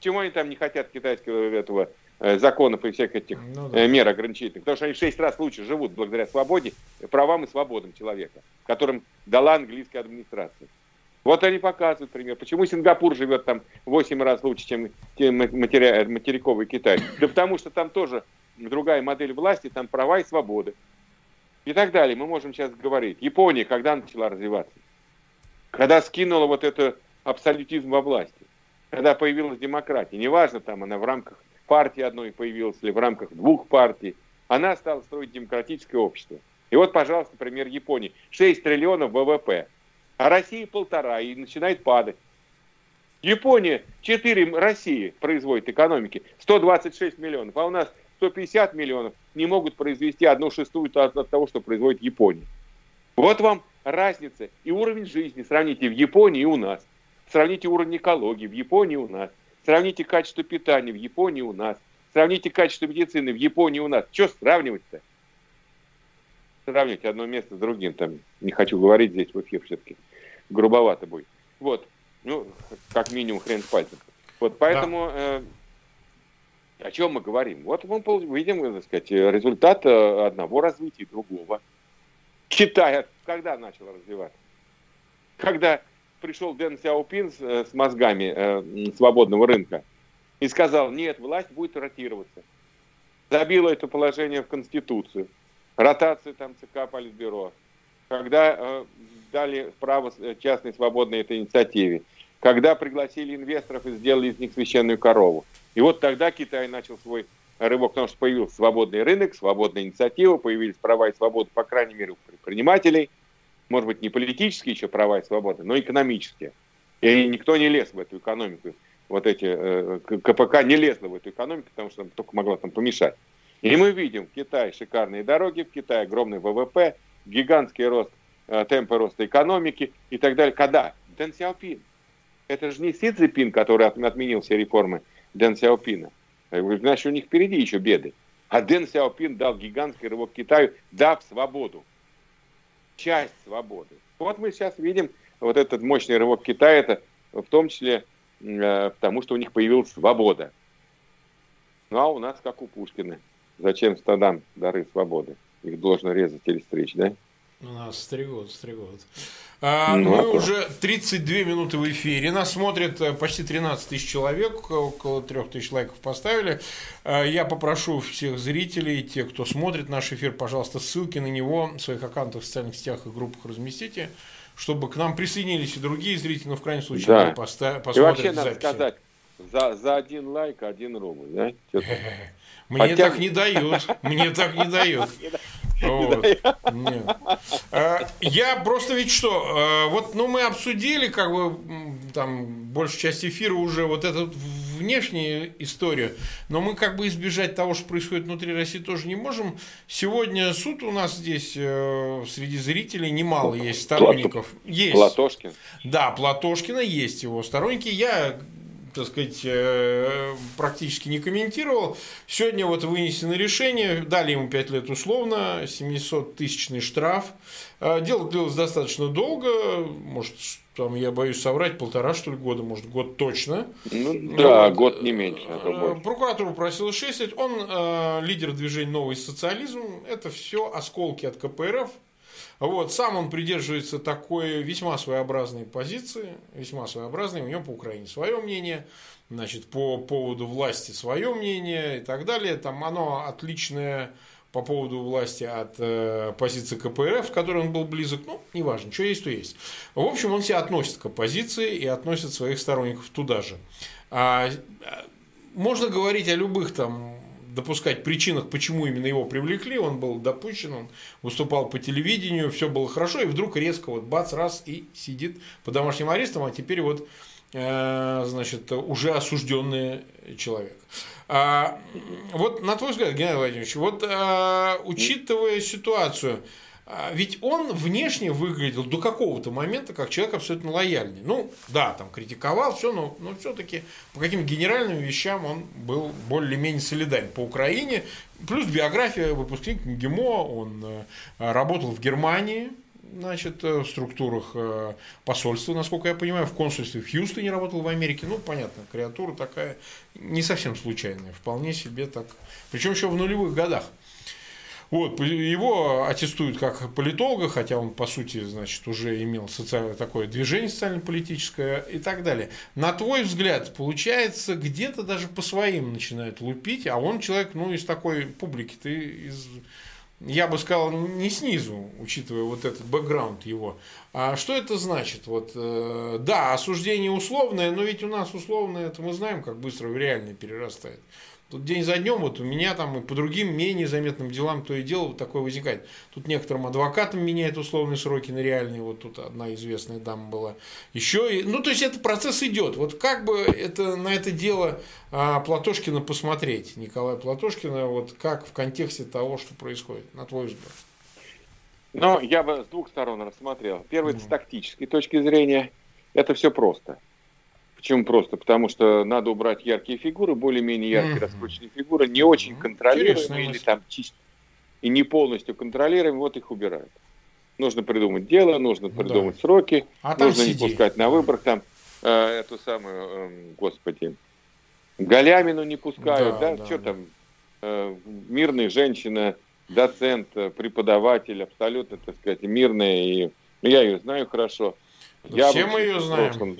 Чему они там не хотят китайского этого законов и всех этих ну, да. Э, мер ограничительных. Потому что они в шесть раз лучше живут благодаря свободе, правам и свободам человека, которым дала английская администрация. Вот они показывают пример. Почему Сингапур живет там в 8 раз лучше, чем матери... материковый Китай? Да потому что там тоже другая модель власти, там права и свободы. И так далее. Мы можем сейчас говорить. Япония когда начала развиваться? Когда скинула вот это абсолютизм во власти. Когда появилась демократия. Неважно, там она в рамках партии одной появилась или в рамках двух партий. Она стала строить демократическое общество. И вот, пожалуйста, пример Японии. 6 триллионов ВВП, а Россия полтора и начинает падать. Япония 4 России производит экономики, 126 миллионов, а у нас 150 миллионов не могут произвести одну шестую от, от того, что производит Япония. Вот вам разница и уровень жизни. Сравните в Японии и у нас. Сравните уровень экологии в Японии и у нас. Сравните качество питания в Японии у нас. Сравните качество медицины в Японии у нас. Что сравнивать-то? Сравнить одно место с другим. Там не хочу говорить здесь в эфир все-таки. Грубовато будет. Вот. Ну, как минимум хрен с пальцем. Вот поэтому да. э, о чем мы говорим? Вот мы видим, так сказать, результат э, одного развития другого. Китай когда начал развиваться? Когда пришел Дэн Сяопин с, э, с мозгами э, свободного рынка и сказал, нет, власть будет ротироваться. Забило это положение в Конституцию. Ротацию там ЦК Политбюро. Когда э, дали право частной свободной этой инициативе. Когда пригласили инвесторов и сделали из них священную корову. И вот тогда Китай начал свой рывок, потому что появился свободный рынок, свободная инициатива, появились права и свободы, по крайней мере, у предпринимателей. Может быть, не политические еще права и свободы, но экономические. И никто не лез в эту экономику вот эти э, КПК не лезла в эту экономику, потому что только могла там помешать. И мы видим в Китае шикарные дороги, в Китае огромный ВВП, гигантский рост, э, темпы роста экономики и так далее. Когда? Дэн Сяопин. Это же не Си Цзипин, который отменил все реформы Дэн Сяопина. Значит, у них впереди еще беды. А Дэн Сяопин дал гигантский рывок Китаю, дав свободу. Часть свободы. Вот мы сейчас видим вот этот мощный рывок Китая, это в том числе Э, потому что у них появилась свобода. Ну а у нас как у Пушкина. Зачем стадам дары свободы? Их должно резать или стричь, да? У нас стригут, стригут. А, ну, мы а уже 32 минуты в эфире. Нас смотрит э, почти 13 тысяч человек, около 3 тысяч лайков поставили. А, я попрошу всех зрителей, те, кто смотрит наш эфир, пожалуйста, ссылки на него в своих аккаунтах в социальных сетях и группах разместите чтобы к нам присоединились и другие зрители, но в крайнем случае да. поста- посмотрят И вообще, надо записи. сказать, за, за один лайк один рубль, да? Мне Хотя... так не дают. Мне так не дают. А, я просто ведь что, а, вот, ну, мы обсудили, как бы, там, большую часть эфира уже вот эту внешнюю историю, но мы как бы избежать того, что происходит внутри России, тоже не можем. Сегодня суд у нас здесь э, среди зрителей немало есть сторонников. Есть. Платошкин. Да, Платошкина есть его сторонники. Я так сказать, э, практически не комментировал. Сегодня вот вынесено решение, дали ему 5 лет условно, 700-тысячный штраф. Э, дело длилось достаточно долго, может, там, я боюсь соврать, полтора, что ли, года, может, год точно. Ну, да, вот. год не меньше. А Прокуратура просила 6 лет. Он э, лидер движения «Новый социализм». Это все осколки от КПРФ. Вот, сам он придерживается такой весьма своеобразной позиции, весьма своеобразной, у него по Украине свое мнение, значит, по поводу власти свое мнение и так далее. Там оно отличное по поводу власти от э, позиции КПРФ, к которой он был близок, ну, неважно, что есть, то есть. В общем, он себя относит к оппозиции и относит своих сторонников туда же. А, а можно говорить о любых там допускать причинах, почему именно его привлекли, он был допущен, он выступал по телевидению, все было хорошо, и вдруг резко вот бац, раз и сидит по домашним арестам, а теперь вот э, значит, уже осужденный человек. А, вот на твой взгляд, Геннадий Владимирович, вот а, учитывая ситуацию, ведь он внешне выглядел до какого-то момента как человек абсолютно лояльный. Ну, да, там критиковал все, но, но все-таки по каким генеральным вещам он был более-менее солидарен. По Украине, плюс биография, выпускник ГИМО, он э, работал в Германии, значит, э, в структурах э, посольства, насколько я понимаю, в консульстве в Хьюстоне работал в Америке. Ну, понятно, креатура такая не совсем случайная, вполне себе так. Причем еще в нулевых годах. Вот, его аттестуют как политолога, хотя он, по сути, значит, уже имел социальное такое движение социально-политическое и так далее. На твой взгляд, получается, где-то даже по своим начинают лупить, а он человек, ну, из такой публики, ты из я бы сказал, не снизу, учитывая вот этот бэкграунд его. А что это значит? Вот, э, да, осуждение условное, но ведь у нас условное, это мы знаем, как быстро в реальное перерастает. Тут день за днем вот у меня там и по другим менее заметным делам то и дело вот такое возникает. Тут некоторым адвокатам меняют условные сроки на реальные. Вот тут одна известная дама была. Еще и, ну то есть этот процесс идет. Вот как бы это на это дело а, Платошкина посмотреть, Николая Платошкина, вот как в контексте того, что происходит, на твой взгляд? Ну, я бы с двух сторон рассмотрел. Первый, mm. с тактической точки зрения, это все просто. Почему просто? Потому что надо убрать яркие фигуры, более-менее яркие mm-hmm. раскрученные фигуры, не очень mm-hmm. контролируемые или там чисто и не полностью контролируемые, вот их убирают. Нужно придумать дело, нужно придумать да. сроки, а нужно не пускать на выборах там э, эту самую, э, господи, Галямину не пускают, да, да, да что да. там, э, мирная женщина, доцент, преподаватель, абсолютно, так сказать, мирная, и ну, я ее знаю хорошо. Да я все мы ее знаем. Прошлом,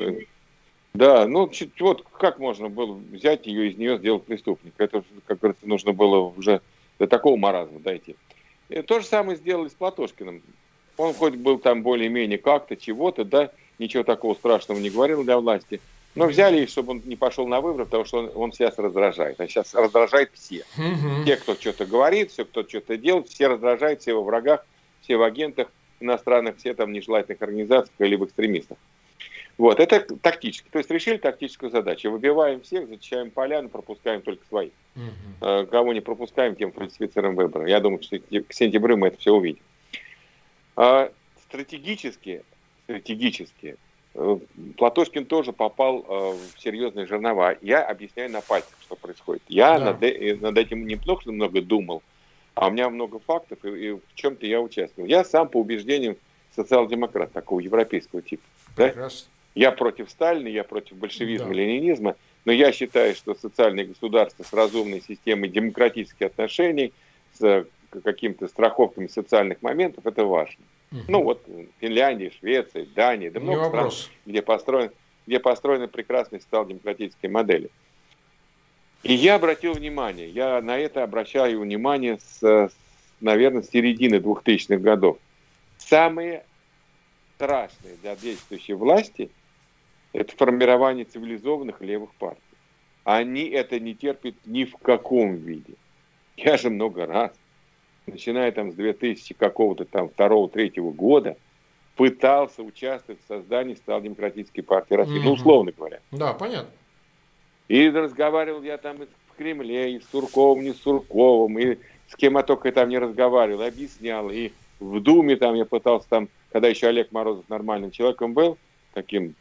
Да, ну вот как можно было взять ее из нее сделать преступника? Это, как говорится, нужно было уже до такого маразма дойти. И то же самое сделали с Платошкиным. Он хоть был там более-менее как-то, чего-то, да, ничего такого страшного не говорил для власти. Но взяли, чтобы он не пошел на выборы, потому что он, он сейчас раздражает. А сейчас раздражает все. Угу. Те, кто что-то говорит, все, кто что-то делает, все раздражают, все во врагах, все в агентах иностранных, все там нежелательных организациях либо экстремистах. Вот, это тактически. То есть решили тактическую задачу. Выбиваем всех, зачищаем поляну, пропускаем только своих. Угу. Кого не пропускаем, тем фальсифицируем выборы. Я думаю, что к сентябрю мы это все увидим. А стратегически, стратегически, э, Платошкин тоже попал э, в серьезные жернова. Я объясняю на пальцах, что происходит. Я да. над, над этим не много, думал, а у меня много фактов, и, и в чем-то я участвовал. Я сам по убеждениям социал-демократ такого европейского типа. Да? Я против Сталина, я против большевизма, да. ленинизма, но я считаю, что социальное государство с разумной системой демократических отношений, с какими-то страховками социальных моментов, это важно. Угу. Ну вот Финляндия, Швеция, Дания, да много стран, где построен, где построены прекрасные социал-демократические модели. И я обратил внимание, я на это обращаю внимание с, наверное, с середины 2000-х годов. Самые страшные для действующей власти – это формирование цивилизованных левых партий. Они это не терпят ни в каком виде. Я же много раз, начиная там с 2000 какого-то там второго, третьего года, пытался участвовать в создании социал-демократической партии России. Mm-hmm. Ну, условно говоря. Да, понятно. И разговаривал я там и в Кремле, и с Сурковым, не с Сурковым, и с кем я только там не разговаривал, объяснял. И в Думе там я пытался там, когда еще Олег Морозов нормальным человеком был, таким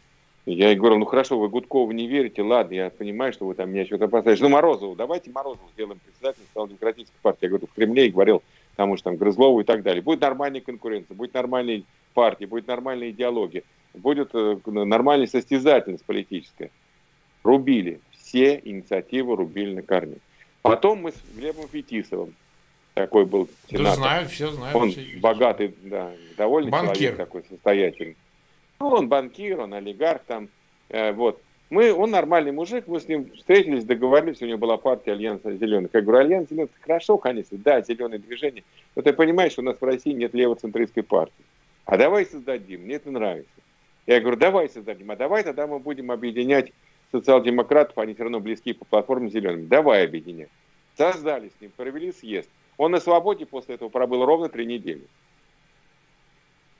я ей говорю, ну хорошо, вы Гудкову не верите, ладно, я понимаю, что вы там меня что-то поставите. Ну, Морозову, давайте Морозову сделаем председателем социал-демократической партии. Я говорю, в Кремле и говорил, потому что там Грызлову и так далее. Будет нормальная конкуренция, будет нормальная партия, будет нормальная идеология, будет э, нормальная состязательность политическая. Рубили. Все инициативы рубили на корне. Потом мы с Глебом Фетисовым, такой был сенатор. Да знаю, все знаю. Он все богатый, да, довольно Банкир. человек такой состоятельный. Ну, он банкир, он олигарх там, э, вот. Мы, он нормальный мужик, мы с ним встретились, договорились, у него была партия Альянса Зеленых. Я говорю, Альянс Зеленых, хорошо, конечно, да, зеленое движение, но ты понимаешь, что у нас в России нет левоцентристской партии. А давай создадим, мне это нравится. Я говорю, давай создадим, а давай тогда мы будем объединять социал-демократов, они все равно близки по платформе зеленым. Давай объединять. Создали с ним, провели съезд. Он на свободе после этого пробыл ровно три недели.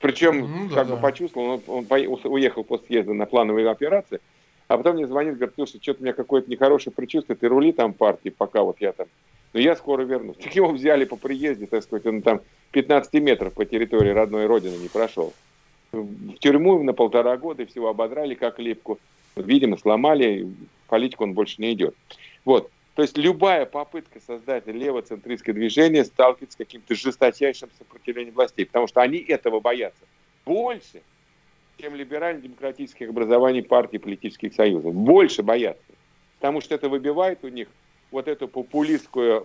Причем, ну, да, как да. бы почувствовал, он, он уехал после съезда на плановые операции, а потом мне звонит, говорит, слушай, что-то у меня какое-то нехорошее предчувствие, ты рули там партии, пока вот я там, но я скоро вернусь. Так его взяли по приезде, так сказать, он там 15 метров по территории родной родины не прошел. В тюрьму на полтора года и всего ободрали как липку. Видимо, сломали, политику он больше не идет. Вот. То есть любая попытка создать левоцентристское движение сталкивается с каким-то жесточайшим сопротивлением властей, потому что они этого боятся больше, чем либерально-демократических образований партий политических союзов. Больше боятся. Потому что это выбивает у них вот эту популистскую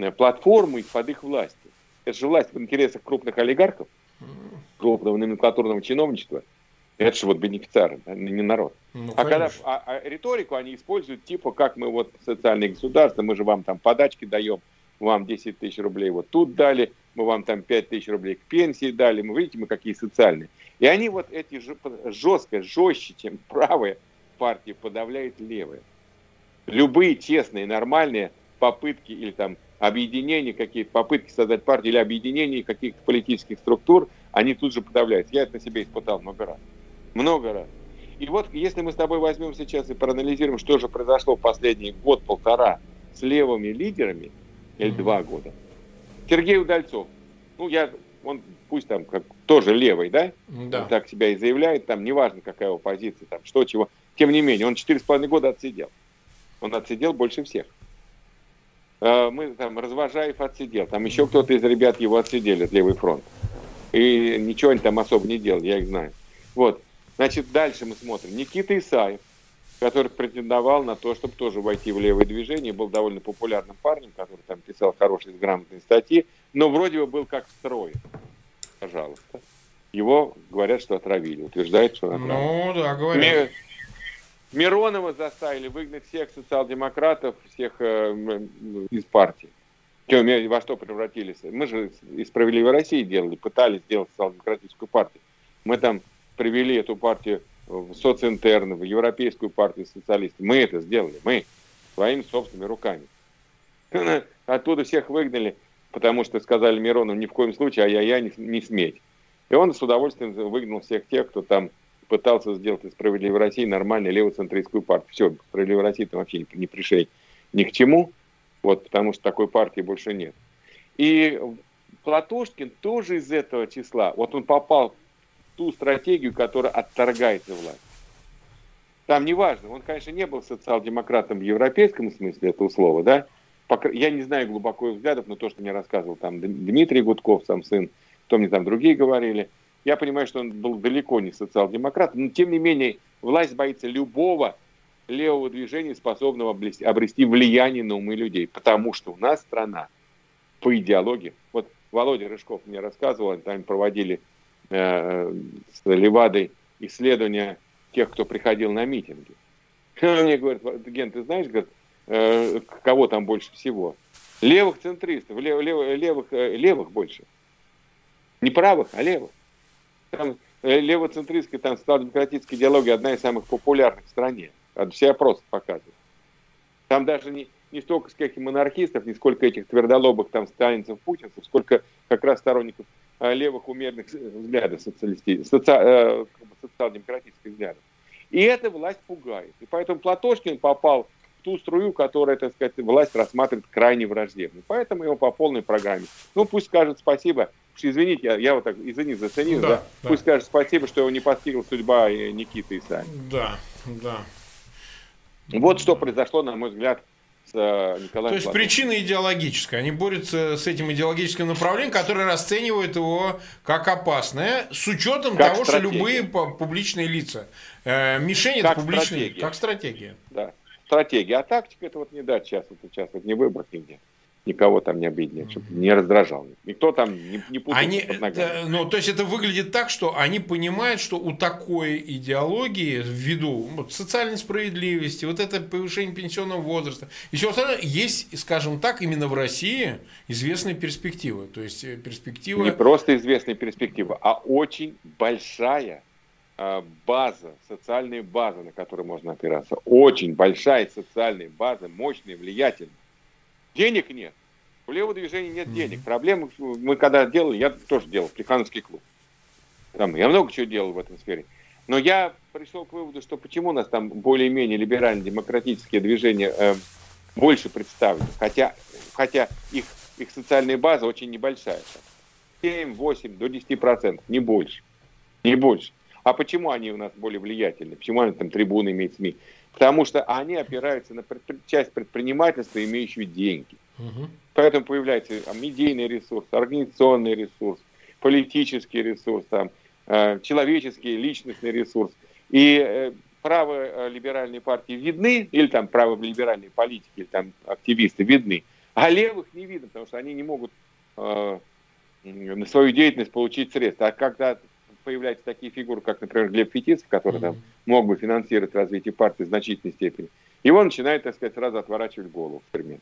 э, платформу из-под их власти. Это же власть в интересах крупных олигархов, крупного номенклатурного чиновничества – это же вот бенефициары, не народ. Ну, а когда а, а риторику они используют типа, как мы вот социальное государство, мы же вам там подачки даем, вам 10 тысяч рублей вот тут дали, мы вам там 5 тысяч рублей к пенсии дали, мы видите, мы какие социальные. И они вот эти жестко, жестче, чем правые партии, подавляют левые. Любые честные, нормальные попытки или там объединения, какие-то попытки создать партию или объединение каких-то политических структур, они тут же подавляются. Я это на себе испытал много раз. Много раз. И вот если мы с тобой возьмем сейчас и проанализируем, что же произошло последний год-полтора с левыми лидерами, или два года. Сергей Удальцов, ну я, он пусть там как, тоже левый, да? да? Он так себя и заявляет, там неважно какая его позиция, там что, чего. Тем не менее, он четыре с половиной года отсидел. Он отсидел больше всех. А, мы там, Развожаев отсидел, там еще кто-то из ребят его отсидели, Левый фронт. И ничего они там особо не делали, я их знаю. Вот. Значит, дальше мы смотрим. Никита Исаев, который претендовал на то, чтобы тоже войти в левое движение, был довольно популярным парнем, который там писал хорошие грамотные статьи, но вроде бы был как в строе. Пожалуйста. Его говорят, что отравили, утверждают, что отравили. Ну, да, говорят. Миронова заставили выгнать всех социал-демократов, всех э, из партии. Во что превратились? Мы же из «Справедливой России» делали, пытались сделать социал-демократическую партию. Мы там привели эту партию в социнтерны, в Европейскую партию социалистов. Мы это сделали, мы, своими собственными руками. Оттуда всех выгнали, потому что сказали Мирону ни в коем случае, а я я не, не сметь. И он с удовольствием выгнал всех тех, кто там пытался сделать из «Справедливой России» нормальную левоцентристскую партию. Все, «Справедливая Россия» там вообще не, пришей ни к чему, вот, потому что такой партии больше нет. И Платошкин тоже из этого числа. Вот он попал ту стратегию, которая отторгается власть. Там неважно, он, конечно, не был социал-демократом в европейском смысле этого слова, да, я не знаю глубоко их взглядов, но то, что мне рассказывал там Дмитрий Гудков, сам сын, кто мне там другие говорили – я понимаю, что он был далеко не социал-демократ, но тем не менее власть боится любого левого движения, способного обрести влияние на умы людей. Потому что у нас страна по идеологии. Вот Володя Рыжков мне рассказывал, там проводили с Левадой исследования тех, кто приходил на митинги. Он мне говорит, Ген, ты знаешь, говорит, э, кого там больше всего? Левых центристов, лев, лев, левых, э, левых больше. Не правых, а левых там э, левоцентристская, там социал-демократическая идеология одна из самых популярных в стране. Все опросы показывают. Там даже не, не столько сколько монархистов, не сколько этих твердолобых там сталинцев, путинцев, сколько как раз сторонников э, левых умеренных взглядов социалисти, соци, э, социал-демократических взглядов. И эта власть пугает. И поэтому Платошкин попал в ту струю, которая, так сказать, власть рассматривает крайне враждебно. Поэтому его по полной программе. Ну, пусть скажет спасибо извините, я, я вот так, извини за цинизм, да, да? да. Пусть скажет спасибо, что его не постигла судьба Никиты и Сани. Да, да. Вот что произошло, на мой взгляд, с Николаем То есть Платоновым. причина идеологическая. Они борются с этим идеологическим направлением, которое расценивает его как опасное, с учетом как того, стратегия. что любые публичные лица. Э, мишень как это публичные. Стратегия. Как стратегия. Да. Стратегия. А тактика это вот не дать сейчас, вот сейчас вот не выбрать нигде никого там не обиднее, чтобы не раздражал. Никто там не, не путался они, под ногами. Ну, то есть это выглядит так, что они понимают, что у такой идеологии ввиду вот, социальной справедливости, вот это повышение пенсионного возраста и все остальное, есть, скажем так, именно в России известные перспективы. То есть э, перспектива... Не просто известная перспектива, а очень большая а, база, социальная база, на которую можно опираться. Очень большая социальная база, мощная, влиятельная. Денег нет. У левого движения нет mm-hmm. денег. Проблема, мы когда делали, я тоже делал, Плехановский клуб. Там, я много чего делал в этом сфере. Но я пришел к выводу, что почему у нас там более-менее либерально-демократические движения э, больше представлены, хотя, хотя их, их социальная база очень небольшая. 7, 8, до 10 процентов, не больше. Не больше. А почему они у нас более влиятельны? Почему они там трибуны имеют СМИ? Потому что они опираются на предпри... часть предпринимательства, имеющую деньги. Угу. Поэтому появляется там, медийный ресурс, организационный ресурс, политический ресурс, там, э, человеческий, личностный ресурс. И э, праволиберальные партии видны, или там праволиберальные политики, или там активисты видны, а левых не видно, потому что они не могут э, на свою деятельность получить средства. А когда появляются такие фигуры, как, например, Глеб Фетисов, который mm-hmm. там мог бы финансировать развитие партии в значительной степени, его начинает, так сказать, сразу отворачивать голову в пример.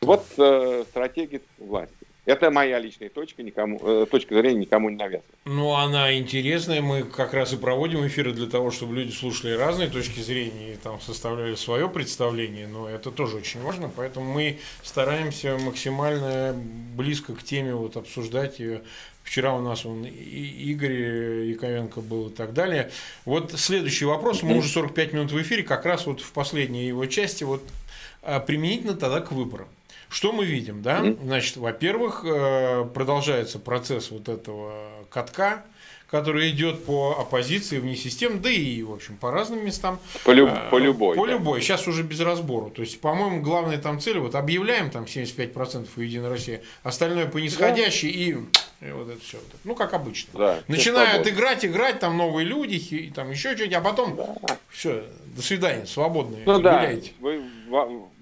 Вот э, стратегия власти. Это моя личная точка, никому, э, точка зрения никому не навязывает. Ну, она интересная. Мы как раз и проводим эфиры для того, чтобы люди слушали разные точки зрения и там составляли свое представление. Но это тоже очень важно. Поэтому мы стараемся максимально близко к теме вот обсуждать ее Вчера у нас он Игорь Яковенко был и так далее. Вот следующий вопрос. Мы уже 45 минут в эфире, как раз вот в последней его части, вот а, применительно тогда к выборам. Что мы видим, да? Значит, во-первых, э, продолжается процесс вот этого катка, который идет по оппозиции вне систем, да и, в общем, по разным местам. По, люб, по любой. По да. любой. Сейчас уже без разбору. То есть, по-моему, главная там цель, вот объявляем там 75% у Единой России, остальное по нисходящей да. и, и вот это все. Ну, как обычно. Да, Начинают играть, играть, там новые люди, и там еще что-нибудь, а потом да. все, до свидания, свободные. Ну гуляйте. да, вы,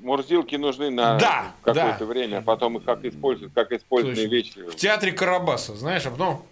Мурзилки нужны на да, какое-то да. время, а потом их как используют, как использованные вещи. В театре Карабаса, знаешь, а потом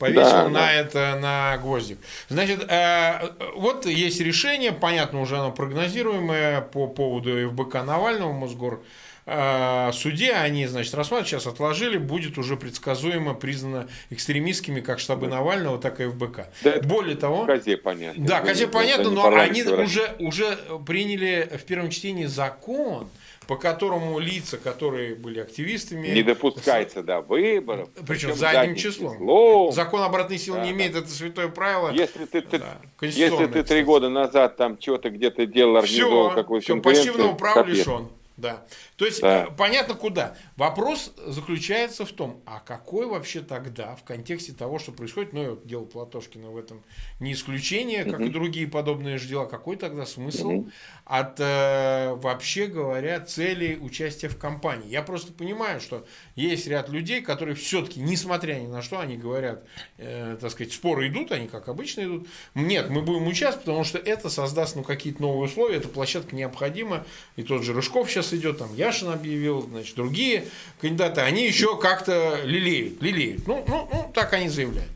повесил да, на да. это на гвоздик. Значит, э, вот есть решение, понятно, уже оно прогнозируемое по поводу ФБК Навального, Мосгор э, суде они, значит, рассматривают, сейчас отложили, будет уже предсказуемо признано экстремистскими как штабы Навального, так и ФБК. Да, Более того... Козе понятно. Да, Козе понятно, но они уже, уже приняли в первом чтении закон, по которому лица, которые были активистами... Не допускается до выборов. Причем, задним, числом. числом. Закон обратной силы да, не имеет, да. это святое правило. Если ты, ты, да, если ты три года назад там что-то где-то делал, организовал какую-то Все, пассивного права лишен. Да. То есть да. Э, понятно куда. Вопрос заключается в том, а какой вообще тогда в контексте того, что происходит, ну, вот дело Платошкина в этом не исключение, как угу. и другие подобные же дела, какой тогда смысл угу. от, э, вообще говоря, цели участия в кампании? Я просто понимаю, что есть ряд людей, которые все-таки, несмотря ни на что, они говорят, э, так сказать, споры идут, они как обычно идут. Нет, мы будем участвовать, потому что это создаст ну, какие-то новые условия, эта площадка необходима, и тот же Рыжков сейчас идет, там, я Яшин объявил, значит, другие кандидаты, они еще как-то лелеют, лелеют. Ну, ну, ну, так они заявляют.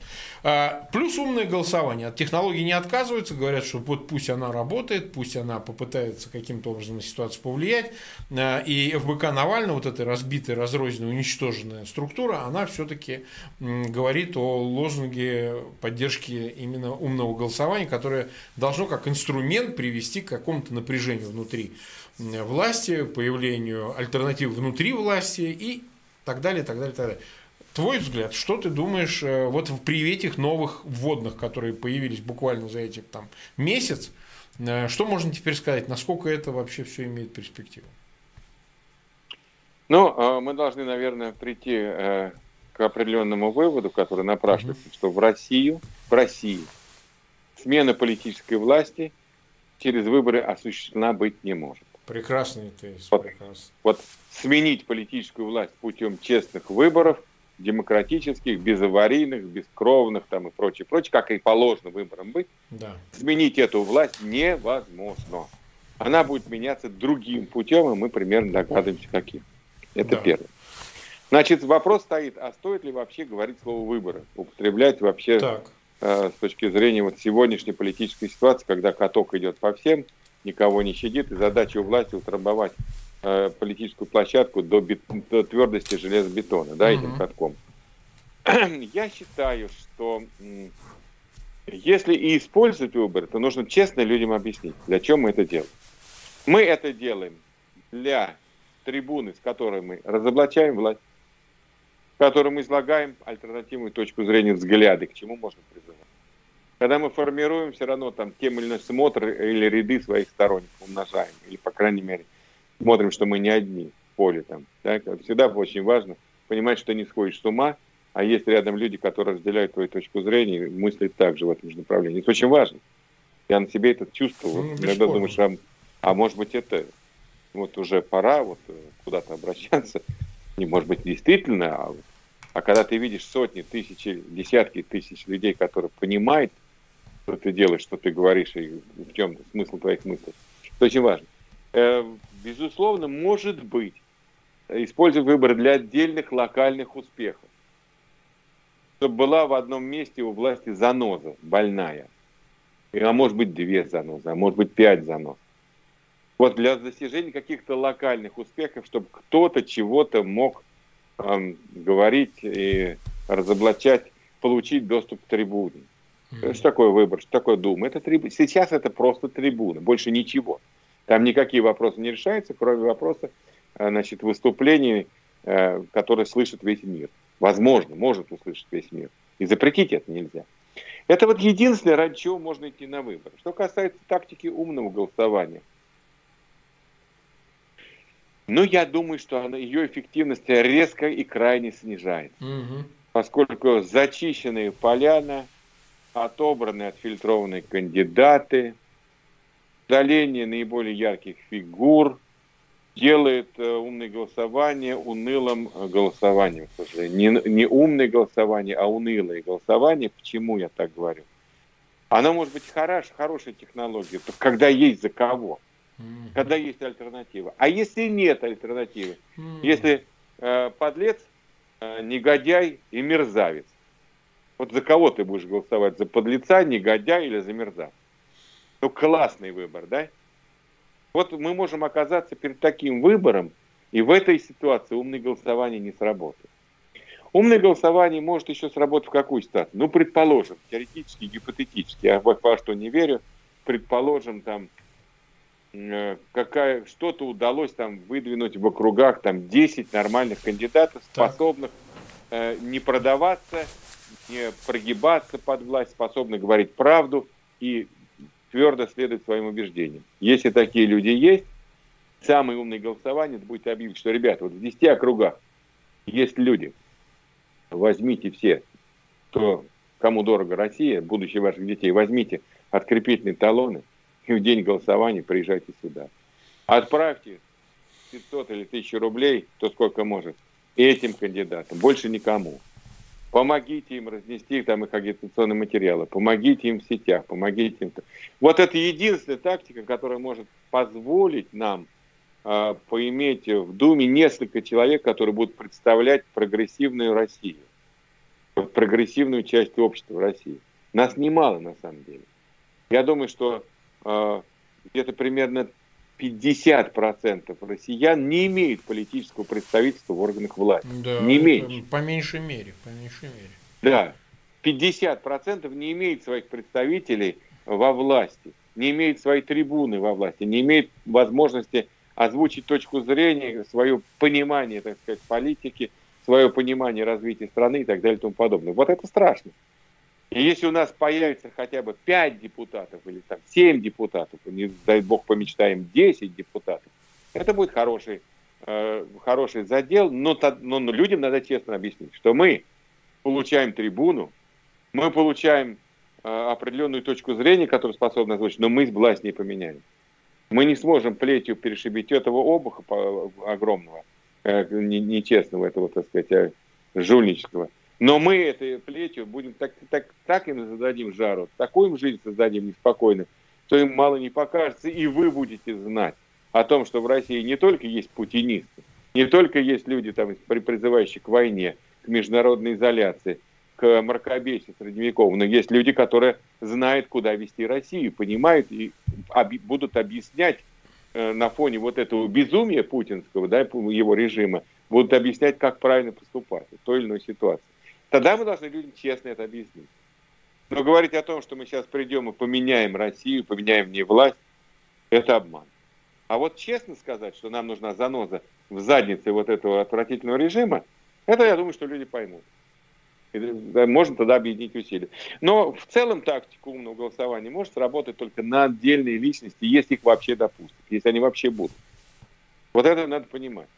А, плюс умное голосование. От технологии не отказываются, говорят, что вот пусть она работает, пусть она попытается каким-то образом на ситуацию повлиять. А, и ФБК Навального, вот эта разбитая, разрозненная, уничтоженная структура, она все-таки говорит о лозунге поддержки именно умного голосования, которое должно как инструмент привести к какому-то напряжению внутри власти, появлению альтернатив внутри власти и так далее, так далее, так далее. Твой взгляд, что ты думаешь э, вот при этих новых вводных, которые появились буквально за этих там месяц, э, что можно теперь сказать, насколько это вообще все имеет перспективу? Ну, э, мы должны, наверное, прийти к определенному выводу, который напрашивается, mm-hmm. что в Россию, в России смена политической власти через выборы осуществлена быть не может. Прекрасный тезис. Вот, прекрасный. вот сменить политическую власть путем честных выборов, демократических, безаварийных, бескровных там и прочее, прочее, как и положено выборам быть, да. сменить эту власть невозможно. Она будет меняться другим путем, и мы примерно догадываемся, каким. Это да. первое. Значит, вопрос стоит, а стоит ли вообще говорить слово выборы, употреблять вообще так. э, с точки зрения вот сегодняшней политической ситуации, когда каток идет по всем, никого не щадит, и задача у власти утрамбовать э, политическую площадку до, бет, до твердости железобетона, да, этим катком. Я считаю, что если и использовать выборы, то нужно честно людям объяснить, для чего мы это делаем. Мы это делаем для трибуны, с которой мы разоблачаем власть, в которой мы излагаем альтернативную точку зрения, взгляды, к чему можно призывать когда мы формируем все равно там тем или иной смотр или ряды своих сторонников умножаем, или, по крайней мере, смотрим, что мы не одни в поле там. Да? Всегда очень важно понимать, что не сходишь с ума, а есть рядом люди, которые разделяют твою точку зрения и мыслят также в этом же направлении. Это очень важно. Я на себе это чувствовал. Ну, Иногда думаешь, а, а может быть это вот уже пора вот э, куда-то обращаться. Не может быть действительно, а, а когда ты видишь сотни, тысячи, десятки тысяч людей, которые понимают что ты делаешь, что ты говоришь, и в чем смысл твоих мыслей. Это очень важно. Э, безусловно, может быть, использовать выборы для отдельных локальных успехов. Чтобы была в одном месте у власти заноза, больная. А может быть две занозы, а может быть пять занос. Вот для достижения каких-то локальных успехов, чтобы кто-то чего-то мог эм, говорить и разоблачать, получить доступ к трибуне. Что такое выбор, что такое Дума? Это триб... Сейчас это просто трибуна, больше ничего. Там никакие вопросы не решаются, кроме вопроса э, значит, выступлений, э, которые слышит весь мир. Возможно, может услышать весь мир. И запретить это нельзя. Это вот единственное, ради чего можно идти на выборы. Что касается тактики умного голосования. Ну, я думаю, что она, ее эффективность резко и крайне снижается. Угу. Поскольку зачищенные поляна, отобраны отфильтрованные кандидаты, удаление наиболее ярких фигур делает э, умное голосование унылым э, голосованием, к сожалению. Не, не умное голосование, а унылое голосование. Почему я так говорю? Оно может быть хорош, хорошая технология, когда есть за кого, mm-hmm. когда есть альтернатива. А если нет альтернативы, mm-hmm. если э, подлец, э, негодяй и мерзавец, Вот за кого ты будешь голосовать? За подлеца, негодяя или за мерзавца? Ну, классный выбор, да? Вот мы можем оказаться перед таким выбором, и в этой ситуации умное голосование не сработает. Умное голосование может еще сработать в какую ситуацию? Ну, предположим, теоретически, гипотетически, я во что не верю, предположим, там, э, какая, что-то удалось там выдвинуть в округах, там, 10 нормальных кандидатов, способных э, не продаваться, не прогибаться под власть, способных говорить правду и твердо следовать своим убеждениям. Если такие люди есть, самый умный голосование будет объявить, что, ребята, вот в 10 округах есть люди, возьмите все, кто, кому дорого Россия, будущее ваших детей, возьмите открепительные талоны и в день голосования приезжайте сюда. Отправьте 500 или 1000 рублей, то сколько может, этим кандидатам, больше никому. Помогите им разнести там их агитационные материалы, помогите им в сетях, помогите им. Вот это единственная тактика, которая может позволить нам э, поиметь в Думе несколько человек, которые будут представлять прогрессивную Россию, прогрессивную часть общества в России. Нас немало на самом деле. Я думаю, что э, где-то примерно 50% россиян не имеют политического представительства в органах власти. Да, не меньше. По меньшей мере, по меньшей мере. Да. 50% не имеют своих представителей во власти, не имеют своей трибуны во власти, не имеют возможности озвучить точку зрения, свое понимание, так сказать, политики, свое понимание развития страны и так далее и тому подобное. Вот это страшно. И если у нас появится хотя бы 5 депутатов или там 7 депутатов, не дай бог помечтаем 10 депутатов, это будет хороший, э, хороший задел, но, но, людям надо честно объяснить, что мы получаем трибуну, мы получаем э, определенную точку зрения, которую способны озвучить, но мы власть не поменяем. Мы не сможем плетью перешибить этого обуха огромного, э, нечестного, этого, так сказать, э, жульнического. Но мы этой плетью будем так, так, так им зададим жару, такую им жизнь создадим неспокойно, что им мало не покажется, и вы будете знать о том, что в России не только есть путинисты, не только есть люди, там, призывающие к войне, к международной изоляции, к мракобесию средневековому, но есть люди, которые знают, куда вести Россию, понимают и об, будут объяснять э, на фоне вот этого безумия путинского, да, его режима, будут объяснять, как правильно поступать в той или иной ситуации. Тогда мы должны людям честно это объяснить. Но говорить о том, что мы сейчас придем и поменяем Россию, поменяем не власть, это обман. А вот честно сказать, что нам нужна заноза в заднице вот этого отвратительного режима, это я думаю, что люди поймут. И можно тогда объединить усилия. Но в целом тактика умного голосования может работать только на отдельные личности, если их вообще допустят, если они вообще будут. Вот это надо понимать.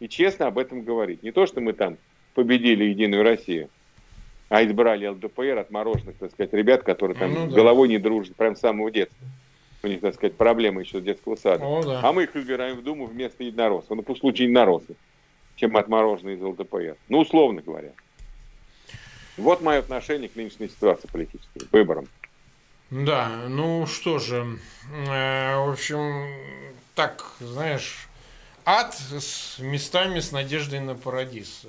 И честно об этом говорить. Не то, что мы там победили Единую Россию, а избрали ЛДПР отмороженных, так сказать, ребят, которые там ну, да. головой не дружат, прям с самого детства. У них, так сказать, проблемы еще с детского сада. О, да. А мы их избираем в Думу вместо единороссов. Ну, по случаю единороссов, чем отмороженные из ЛДПР. Ну, условно говоря. Вот мое отношение к нынешней ситуации политической, к выборам. Да, ну что же, э, в общем, так, знаешь, ад с местами с надеждой на парадиз.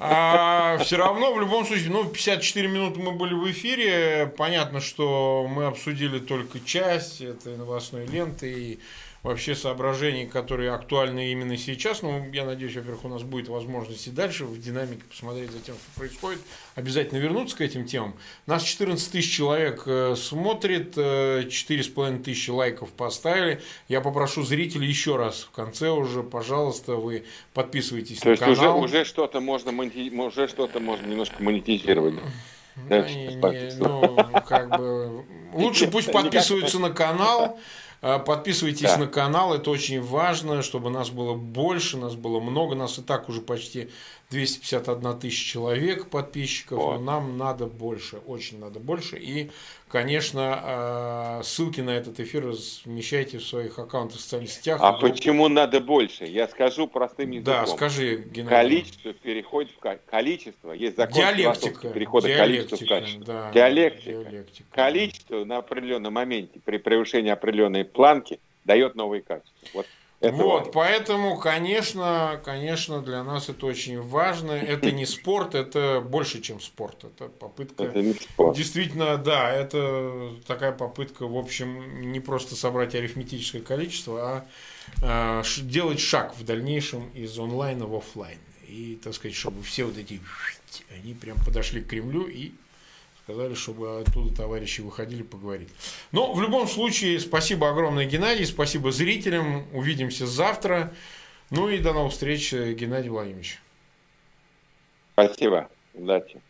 А все равно, в любом случае, ну, 54 минуты мы были в эфире. Понятно, что мы обсудили только часть этой новостной ленты. И вообще соображений, которые актуальны именно сейчас. Ну, я надеюсь, во-первых, у нас будет возможность и дальше в динамике посмотреть за тем, что происходит. Обязательно вернуться к этим темам. Нас 14 тысяч человек э, смотрит, 4,5 э, тысячи лайков поставили. Я попрошу зрителей еще раз в конце уже, пожалуйста, вы подписывайтесь То на канал. То есть уже, уже что-то можно, уже что-то можно немножко монетизировать. Да, не, не, ну, как бы, лучше пусть подписываются на канал, подписывайтесь да. на канал, это очень важно, чтобы нас было больше, нас было много, нас и так уже почти 251 тысяча человек подписчиков, вот. но нам надо больше, очень надо больше. И, конечно, а, ссылки на этот эфир размещайте в своих аккаунтах в социальных сетях. А почему надо больше? Я скажу простым языком. Да, скажи, Геннадий. Количество переходит в количество. Есть закон диалектика, перехода количества в качество. Да, диалектика. диалектика. Количество на определенном моменте при превышении определенной планки дает новые качества. Вот Это вот, поэтому, конечно, конечно, для нас это очень важно. Это не спорт, это больше, чем спорт. Это попытка... Это не спорт. Действительно, да, это такая попытка, в общем, не просто собрать арифметическое количество, а э, делать шаг в дальнейшем из онлайна в офлайн. И, так сказать, чтобы все вот эти... Они прям подошли к Кремлю и сказали, чтобы оттуда товарищи выходили поговорить. Но в любом случае, спасибо огромное, Геннадий, спасибо зрителям, увидимся завтра. Ну и до новых встреч, Геннадий Владимирович. Спасибо, удачи.